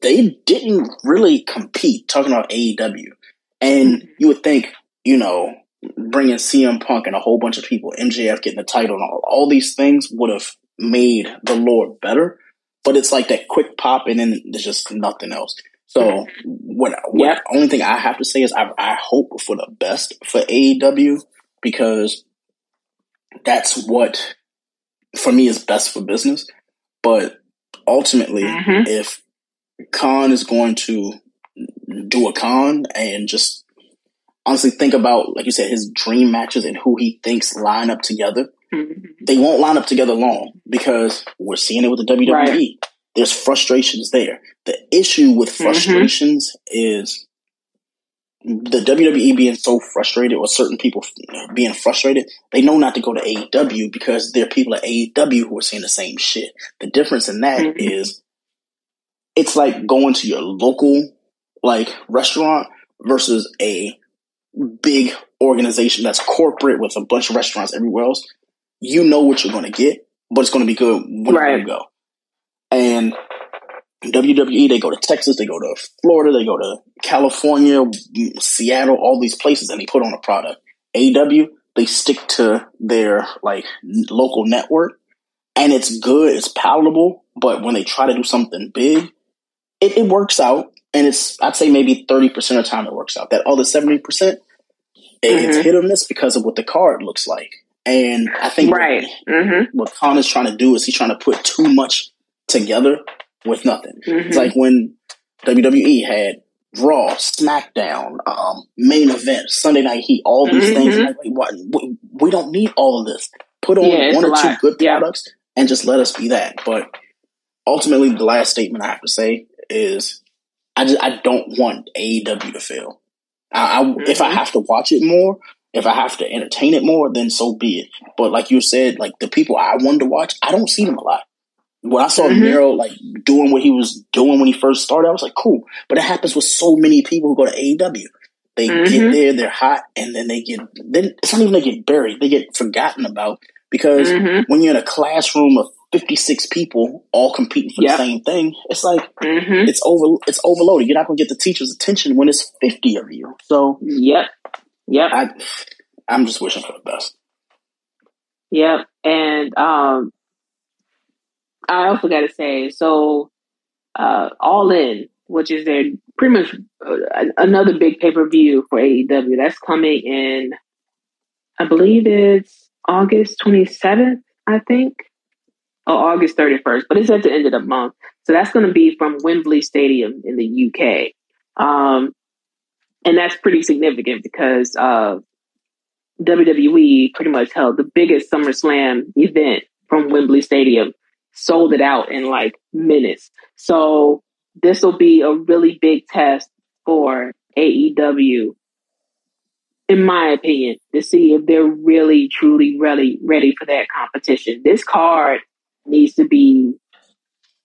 they didn't really compete. Talking about AEW, and mm-hmm. you would think, you know, bringing CM Punk and a whole bunch of people, MJF getting the title and all, all these things would have made the Lord better. But it's like that quick pop and then there's just nothing else. So what, what yep. only thing I have to say is I, I hope for the best for AEW because that's what for me is best for business. But ultimately, mm-hmm. if Khan is going to do a con and just honestly think about, like you said, his dream matches and who he thinks line up together. they won't line up together long because we're seeing it with the WWE. Right. There's frustrations there. The issue with mm-hmm. frustrations mm-hmm. is the WWE being so frustrated or certain people being frustrated, they know not to go to AEW because there are people at AEW who are saying the same shit. The difference in that mm-hmm. is it's like going to your local like restaurant versus a big organization that's corporate with a bunch of restaurants everywhere else, you know what you're going to get, but it's going to be good when right. you go. And WWE, they go to Texas, they go to Florida, they go to California, Seattle, all these places, and they put on a product. AW, they stick to their like local network, and it's good, it's palatable. But when they try to do something big, it, it works out and it's I'd say maybe thirty percent of the time it works out. That other seventy percent, it's mm-hmm. hit or miss because of what the card looks like. And I think right. what, mm-hmm. what Khan is trying to do is he's trying to put too much together with nothing. Mm-hmm. It's like when WWE had Raw, SmackDown, um, main event, Sunday Night Heat, all these things. Mm-hmm. Like, what, we, we, don't need all of this. Put on yeah, one or two good yeah. products and just let us be that. But ultimately, the last statement I have to say is I just I don't want AEW to fail. I, I mm-hmm. if I mm-hmm. have to watch it more, if I have to entertain it more, then so be it. But like you said, like the people I wanted to watch, I don't see them a lot. When I saw mm-hmm. Miro like doing what he was doing when he first started, I was like, cool. But it happens with so many people who go to AEW. They mm-hmm. get there, they're hot, and then they get then it's not even they get buried; they get forgotten about because mm-hmm. when you're in a classroom of 56 people all competing for yep. the same thing, it's like mm-hmm. it's over it's overloaded. You're not gonna get the teacher's attention when it's 50 of you. So Yep. Yep. I I'm just wishing for the best. Yep. And um I also gotta say, so uh all in, which is their pretty much uh, another big pay per view for AEW. That's coming in, I believe it's August 27th, I think oh, August 31st, but it's at the end of the month. So that's going to be from Wembley Stadium in the UK. Um, and that's pretty significant because uh, WWE pretty much held the biggest SummerSlam event from Wembley Stadium, sold it out in like minutes. So this will be a really big test for AEW, in my opinion, to see if they're really, truly, really ready for that competition. This card needs to be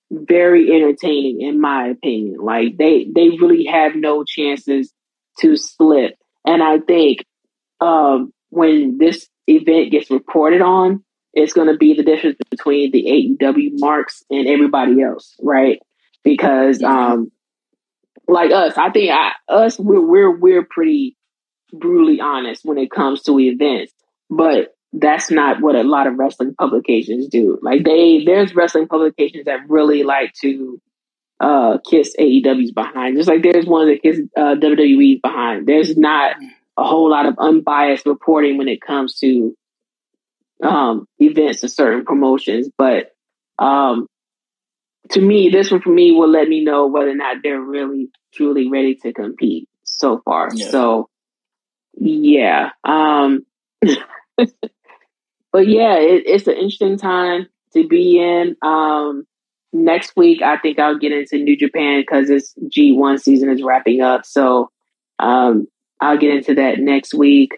very entertaining in my opinion. Like they they really have no chances to slip. And I think um, when this event gets reported on, it's going to be the difference between the AEW marks and everybody else, right? Because um, like us, I think I, us we're we're we're pretty brutally honest when it comes to events, but that's not what a lot of wrestling publications do. Like they, there's wrestling publications that really like to uh, kiss AEW's behind. Just like there's one that kiss uh, WWE's behind. There's not a whole lot of unbiased reporting when it comes to um, events and certain promotions. But um, to me, this one for me will let me know whether or not they're really truly ready to compete so far. Yeah. So yeah. Um, but yeah, it, it's an interesting time to be in. Um, next week, I think I'll get into New Japan because this G1 season is wrapping up. So um, I'll get into that next week.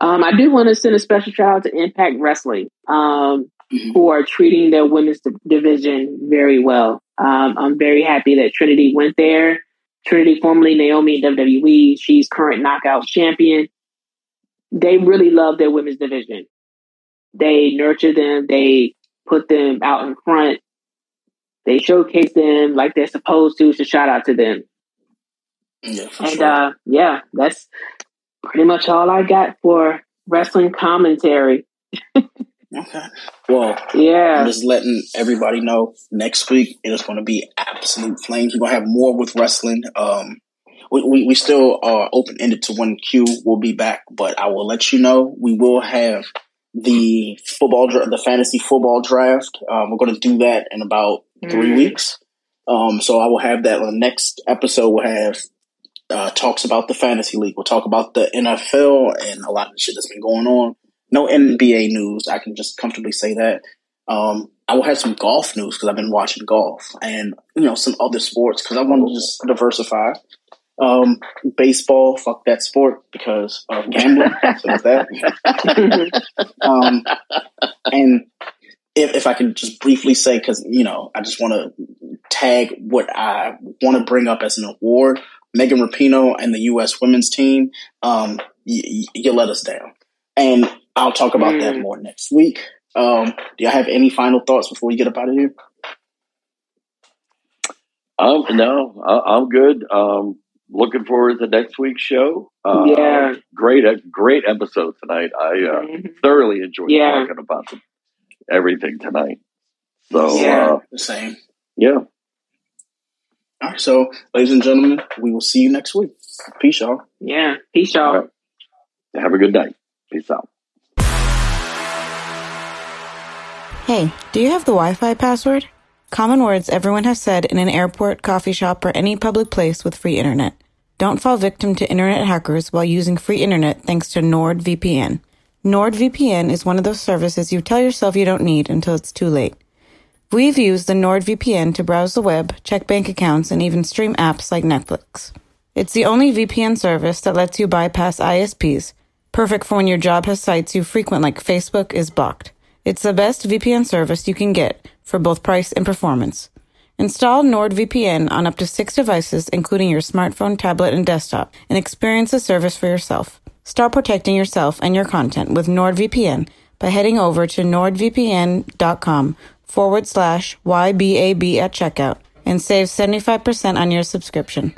Um, I do want to send a special shout out to Impact Wrestling, um, mm-hmm. who are treating their women's division very well. Um, I'm very happy that Trinity went there. Trinity, formerly Naomi in WWE, she's current knockout champion. They really love their women's division. They nurture them. They put them out in front. They showcase them like they're supposed to. So shout out to them. Yeah, and sure. uh, yeah, that's pretty much all I got for wrestling commentary. okay. Well, yeah. I'm just letting everybody know next week it is going to be absolute flames. We're going to have more with wrestling. Um, we, we, we still are open ended to when Q We'll be back, but I will let you know we will have the football, the fantasy football draft. Um, we're going to do that in about three mm. weeks. Um, so I will have that on the next episode. We'll have uh, talks about the fantasy league. We'll talk about the NFL and a lot of shit that's been going on. No NBA news. I can just comfortably say that. Um, I will have some golf news because I've been watching golf and you know some other sports because I want to just diversify. Um, baseball, fuck that sport because of gambling. so that. um, and if, if I can just briefly say, because you know, I just want to tag what I want to bring up as an award. Megan Rapinoe and the U.S. women's team, um, y- you let us down, and I'll talk about mm. that more next week. Um, do you have any final thoughts before we get up out of here? Um, no, I, am good. Um, looking forward to next week's show. Uh, yeah, great, great episode tonight. I uh, mm-hmm. thoroughly enjoyed yeah. talking about the, everything tonight. So yeah, uh, the same. Yeah. All right, so ladies and gentlemen, we will see you next week. Peace, y'all. Yeah, peace, y'all. Right. Have a good night. Peace out. Hey, do you have the Wi-Fi password? Common words everyone has said in an airport, coffee shop, or any public place with free internet. Don't fall victim to internet hackers while using free internet thanks to NordVPN. NordVPN is one of those services you tell yourself you don't need until it's too late. We've used the NordVPN to browse the web, check bank accounts, and even stream apps like Netflix. It's the only VPN service that lets you bypass ISPs, perfect for when your job has sites you frequent like Facebook is blocked. It's the best VPN service you can get for both price and performance. Install NordVPN on up to six devices, including your smartphone, tablet, and desktop, and experience the service for yourself. Start protecting yourself and your content with NordVPN by heading over to nordvpn.com forward slash YBAB at checkout and save 75% on your subscription.